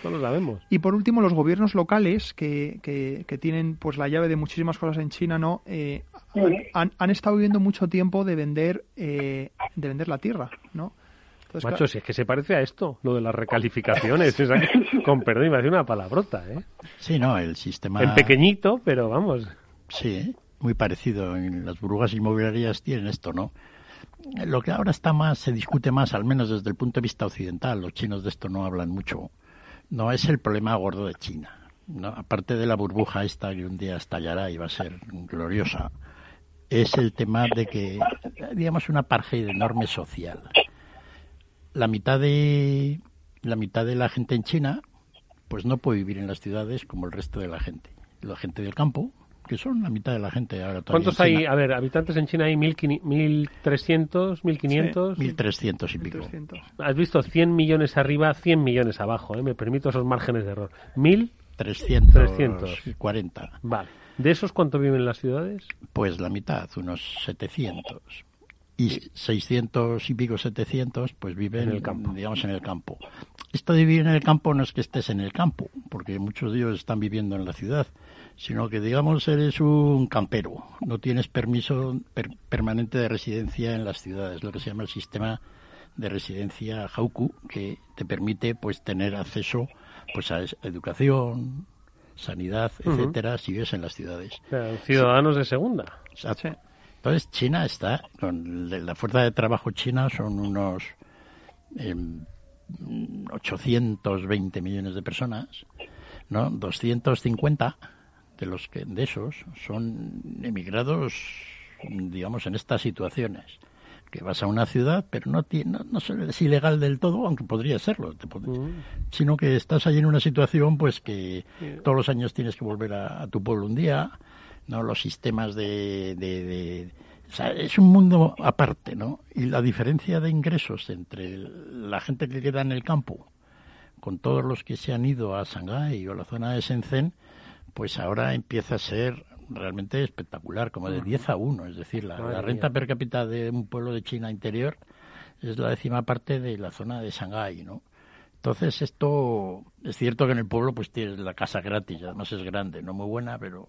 Todos lo sabemos. Y por último, los gobiernos locales que, que, tienen pues la llave de muchísimas cosas en China, ¿no? Eh, han, han, estado viviendo mucho tiempo de vender, de vender la tierra, ¿no? Macho, si es que se parece a esto, lo de las recalificaciones. <laughs> con perdón, me hace una palabrota, ¿eh? Sí, no, el sistema... En pequeñito, pero vamos. Sí, muy parecido. En las burbujas inmobiliarias tienen esto, ¿no? Lo que ahora está más, se discute más, al menos desde el punto de vista occidental, los chinos de esto no hablan mucho, no es el problema gordo de China. ¿no? Aparte de la burbuja esta que un día estallará y va a ser gloriosa, es el tema de que, digamos, una de enorme social la mitad de la mitad de la gente en China pues no puede vivir en las ciudades como el resto de la gente. La gente del campo, que son la mitad de la gente ahora ¿Cuántos hay? A ver, habitantes en China hay 1.300, 1.500. 1.300 y pico. Has visto 100 millones arriba, 100 millones abajo, ¿eh? me permito esos márgenes de error. ¿1.000? 340. Vale. ¿De esos cuánto viven en las ciudades? Pues la mitad, unos 700 y 600 y pico 700 pues viven en el campo. digamos en el campo. Esto de vivir en el campo no es que estés en el campo porque muchos de ellos están viviendo en la ciudad sino que digamos eres un campero. No tienes permiso permanente de residencia en las ciudades lo que se llama el sistema de residencia Hauku que te permite pues tener acceso pues a educación sanidad etcétera si vives en las ciudades. Ciudadanos de segunda entonces China está, la fuerza de trabajo china son unos 820 em, millones de personas, ¿no? 250 de los que de esos son emigrados, digamos, en estas situaciones que vas a una ciudad, pero no, no, no es ilegal del todo, aunque podría serlo, sino que estás allí en una situación pues que todos los años tienes que volver a tu pueblo un día, ¿no? Los sistemas de, de, o sea, es un mundo aparte, ¿no? Y la diferencia de ingresos entre la gente que queda en el campo con todos los que se han ido a Shanghái o la zona de Shenzhen, pues ahora empieza a ser realmente espectacular, como de 10 a 1. Es decir, la, la renta per cápita de un pueblo de China interior es la décima parte de la zona de Shanghái, ¿no? Entonces esto es cierto que en el pueblo pues tienes la casa gratis, además es grande, no muy buena, pero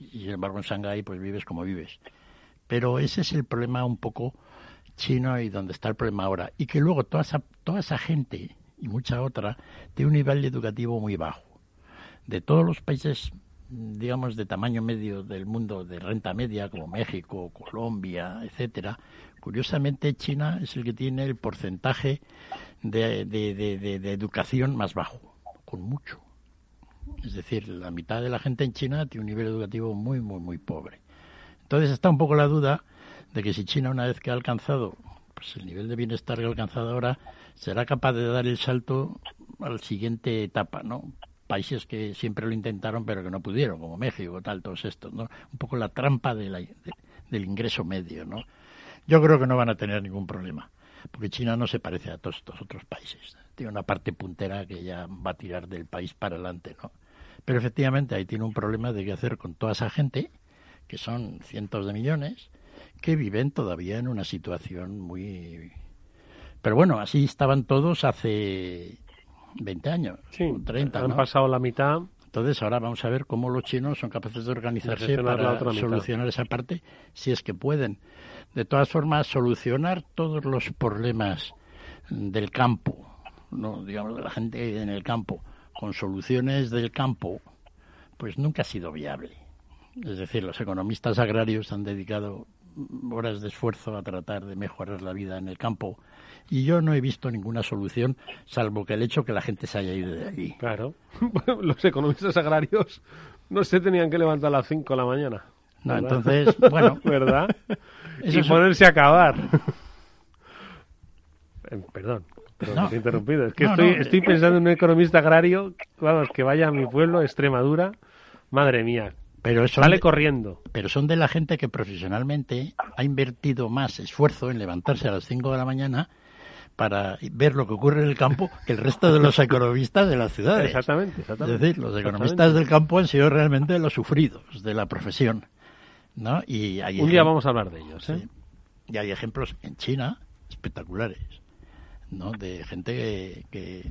y sin embargo en Shanghái pues vives como vives. Pero ese es el problema un poco chino y donde está el problema ahora. Y que luego toda esa, toda esa gente y mucha otra tiene un nivel educativo muy bajo. De todos los países, digamos, de tamaño medio del mundo, de renta media, como México, Colombia, etcétera, curiosamente China es el que tiene el porcentaje de, de educación más bajo, con mucho. Es decir, la mitad de la gente en China tiene un nivel educativo muy, muy, muy pobre. Entonces está un poco la duda de que si China, una vez que ha alcanzado pues, el nivel de bienestar que ha alcanzado ahora, será capaz de dar el salto a la siguiente etapa, ¿no? Países que siempre lo intentaron pero que no pudieron, como México, tal, todos estos, ¿no? Un poco la trampa de la, del ingreso medio, ¿no? Yo creo que no van a tener ningún problema, porque China no se parece a todos estos otros países. Tiene una parte puntera que ya va a tirar del país para adelante, ¿no? Pero efectivamente ahí tiene un problema de qué hacer con toda esa gente, que son cientos de millones, que viven todavía en una situación muy... Pero bueno, así estaban todos hace 20 años, sí, 30. Han pasado la mitad. Entonces ahora vamos a ver cómo los chinos son capaces de organizarse para solucionar esa parte, si es que pueden. De todas formas, solucionar todos los problemas del campo, no digamos de la gente en el campo, con soluciones del campo, pues nunca ha sido viable. Es decir, los economistas agrarios han dedicado horas de esfuerzo a tratar de mejorar la vida en el campo y yo no he visto ninguna solución salvo que el hecho que la gente se haya ido de allí. Claro, <laughs> los economistas agrarios no se tenían que levantar a las 5 de la mañana. No, entonces, <laughs> bueno. ¿Verdad? y ponerse a acabar. <laughs> Eh, perdón, no. interrumpido. Es que estoy, estoy pensando en un economista agrario, vamos, que vaya a mi pueblo, Extremadura, madre mía. Pero sale corriendo. Pero son de la gente que profesionalmente ha invertido más esfuerzo en levantarse a las 5 de la mañana para ver lo que ocurre en el campo que el resto de los <laughs> economistas de las ciudades. Exactamente, exactamente. Es decir, los economistas del campo han sido realmente los sufridos de la profesión. ¿no? Y hay Un día vamos a hablar de ellos. ¿eh? Y hay ejemplos en China espectaculares. ¿no? De gente que,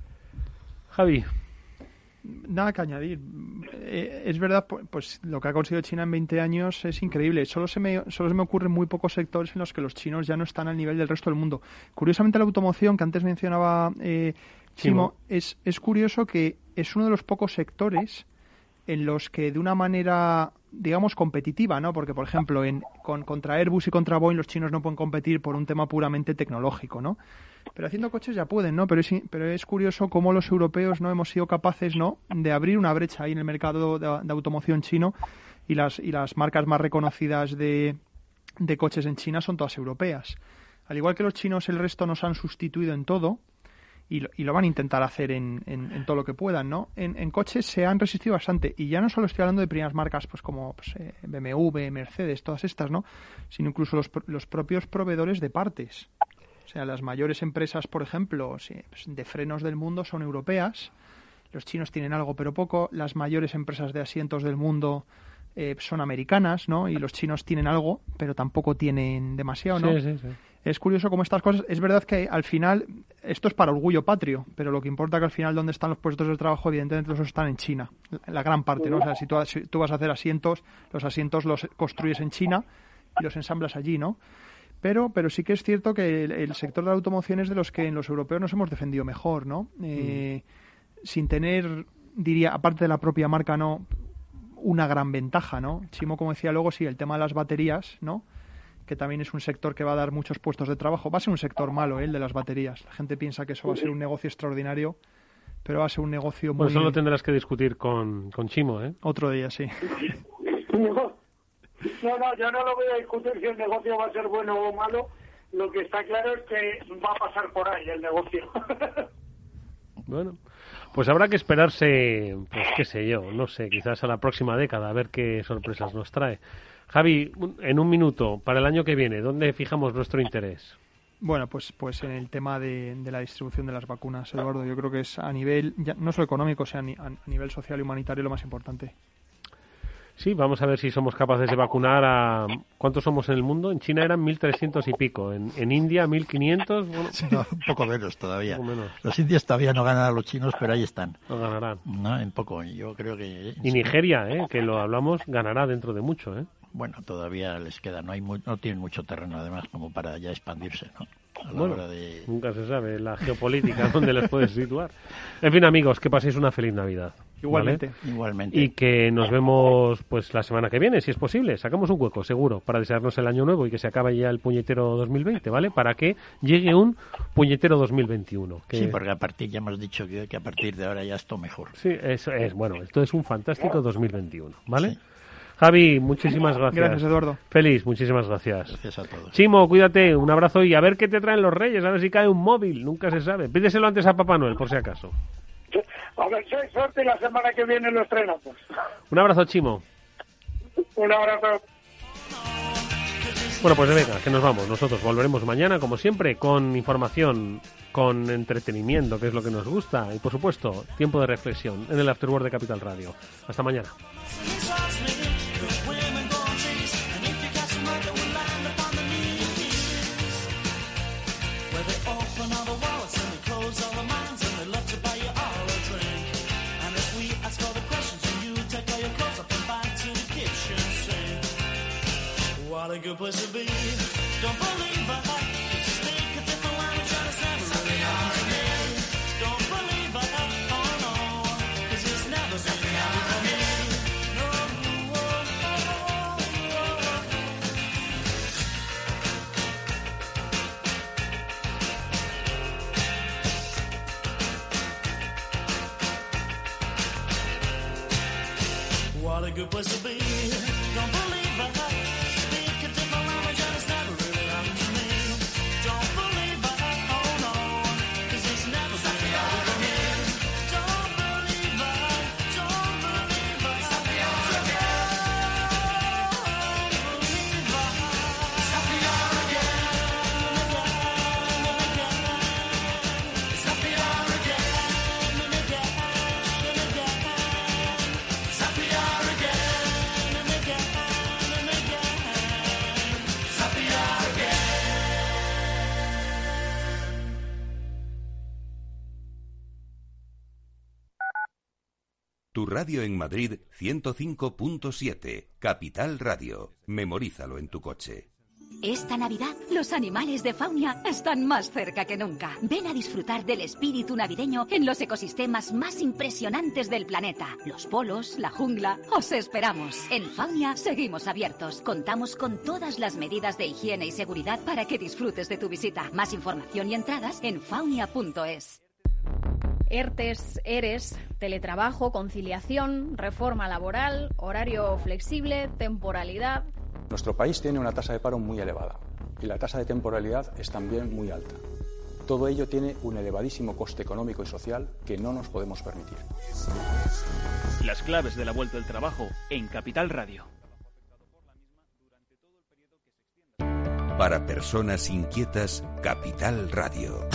Javi. Nada que añadir. Eh, es verdad, pues lo que ha conseguido China en 20 años es increíble. Solo se, me, solo se me ocurren muy pocos sectores en los que los chinos ya no están al nivel del resto del mundo. Curiosamente, la automoción que antes mencionaba eh, Chimo, es, es curioso que es uno de los pocos sectores en los que de una manera digamos competitiva, ¿no? Porque por ejemplo, en con, contra Airbus y contra Boeing los chinos no pueden competir por un tema puramente tecnológico, ¿no? Pero haciendo coches ya pueden, ¿no? Pero es, pero es curioso cómo los europeos no hemos sido capaces, ¿no? De abrir una brecha ahí en el mercado de, automoción chino y las, y las marcas más reconocidas de, de coches en China son todas europeas. al igual que los chinos, el resto nos han sustituido en todo y lo, y lo van a intentar hacer en, en, todo lo que puedan, ¿no? En, coches se han resistido bastante y ya no solo estoy hablando de primeras marcas pues como pues, eh, BMW, Mercedes, todas estas, ¿no? Sino incluso los, los propios proveedores de partes. O sea, las mayores empresas, por ejemplo, pues, de frenos del mundo son europeas. Los chinos tienen algo, pero poco. Las mayores empresas de asientos del mundo eh, son americanas, ¿no? Y los chinos tienen algo, pero tampoco tienen demasiado, ¿no? Sí, sí, sí es curioso cómo estas cosas. Es verdad que al final esto es para orgullo patrio, pero lo que importa es que al final donde están los puestos de trabajo, evidentemente los están en China, la, gran parte, ¿no? O sea, si tú, vas a hacer asientos, los asientos los construyes en China y los ensamblas allí, ¿no? Pero, pero sí que es cierto que el, sector de la automoción es de los que en los europeos nos hemos defendido mejor, ¿no? Eh, sin tener, diría, aparte de la propia marca, ¿no? Una gran ventaja, ¿no? Chimo, como decía luego, sí, el tema de las baterías, ¿no? Que también es un sector que va a dar muchos puestos de trabajo. Va a ser un sector malo, ¿eh? el de las baterías. La gente piensa que eso va a ser un negocio extraordinario, pero va a ser un negocio muy... Pues eso lo tendrás que discutir con, con Chimo, ¿eh? Otro día, sí. <laughs> No, no, yo no lo voy a discutir si el negocio va a ser bueno o malo. Lo que está claro es que va a pasar por ahí el negocio. <laughs> Bueno, pues habrá que esperarse, pues qué sé yo, no sé, quizás a la próxima década, a ver qué sorpresas nos trae. Javi, en un minuto, para el año que viene, ¿dónde fijamos nuestro interés? Bueno, pues, pues en el tema de, la distribución de las vacunas, Eduardo. Yo creo que es a nivel, no solo económico, o sea, a nivel social y humanitario lo más importante. Sí, vamos a ver si somos capaces de vacunar a... ¿Cuántos somos en el mundo? En China eran 1.300 y pico. En, en India, 1.500. Bueno... un poco menos todavía. Los indios todavía no ganan a los chinos, pero ahí están. No ganarán. No, en poco. Yo creo que... Y Nigeria, ¿eh? que lo hablamos, ganará dentro de mucho. ¿eh? Bueno, todavía les queda. No, hay no tienen mucho terreno, además, como para ya expandirse, ¿no? bueno, nunca se sabe la geopolítica <laughs> dónde les puedes situar. En fin, amigos, que paséis una feliz Navidad. Igualmente. Igualmente. Y que nos vemos pues la semana que viene, si es posible. Sacamos un hueco, seguro, para desearnos el año nuevo y que se acabe ya el puñetero 2020, ¿vale? Para que llegue un puñetero 2021. Sí, porque a partir, ya hemos dicho que, a partir de ahora ya esto mejor. Sí, eso es, bueno, esto es un fantástico 2021, ¿vale? Javi, muchísimas gracias. Gracias, Eduardo. Feliz, muchísimas gracias. Gracias a todos. Chimo, cuídate, un abrazo y a ver qué te traen los reyes, a ver si cae un móvil, nunca se sabe. Pídeselo antes a Papá Noel, por si acaso. A ver si hay suerte y la semana que viene lo estrenamos. Un abrazo, Chimo. Un abrazo. Bueno, pues venga, que nos vamos. Nosotros volveremos mañana, como siempre, con información, con entretenimiento, que es lo que nos gusta, y por supuesto, tiempo de reflexión en el Afterword de Capital Radio. Hasta mañana. A good place to be. Don't believe I just think a different line trying to snap something on me. Don't believe I oh no, cause it's never been out for me. No, What a good place to be. Don't believe I radio en Madrid 105.7, Capital Radio. Memorízalo en tu coche. Esta Navidad, los animales de Faunia están más cerca que nunca. Ven a disfrutar del espíritu navideño en los ecosistemas más impresionantes del planeta. Los polos, la jungla. Os esperamos. En Faunia seguimos abiertos. Contamos con todas las medidas de higiene y seguridad para que disfrutes de tu visita. Más información y entradas en faunia.es. ERTES, ERES, teletrabajo, conciliación, reforma laboral, horario flexible, temporalidad. Nuestro país tiene una tasa de paro muy elevada y la tasa de temporalidad es también muy alta. Todo ello tiene un elevadísimo coste económico y social que no nos podemos permitir. Las claves de la vuelta al trabajo en Capital Radio. Para personas inquietas, Capital Radio.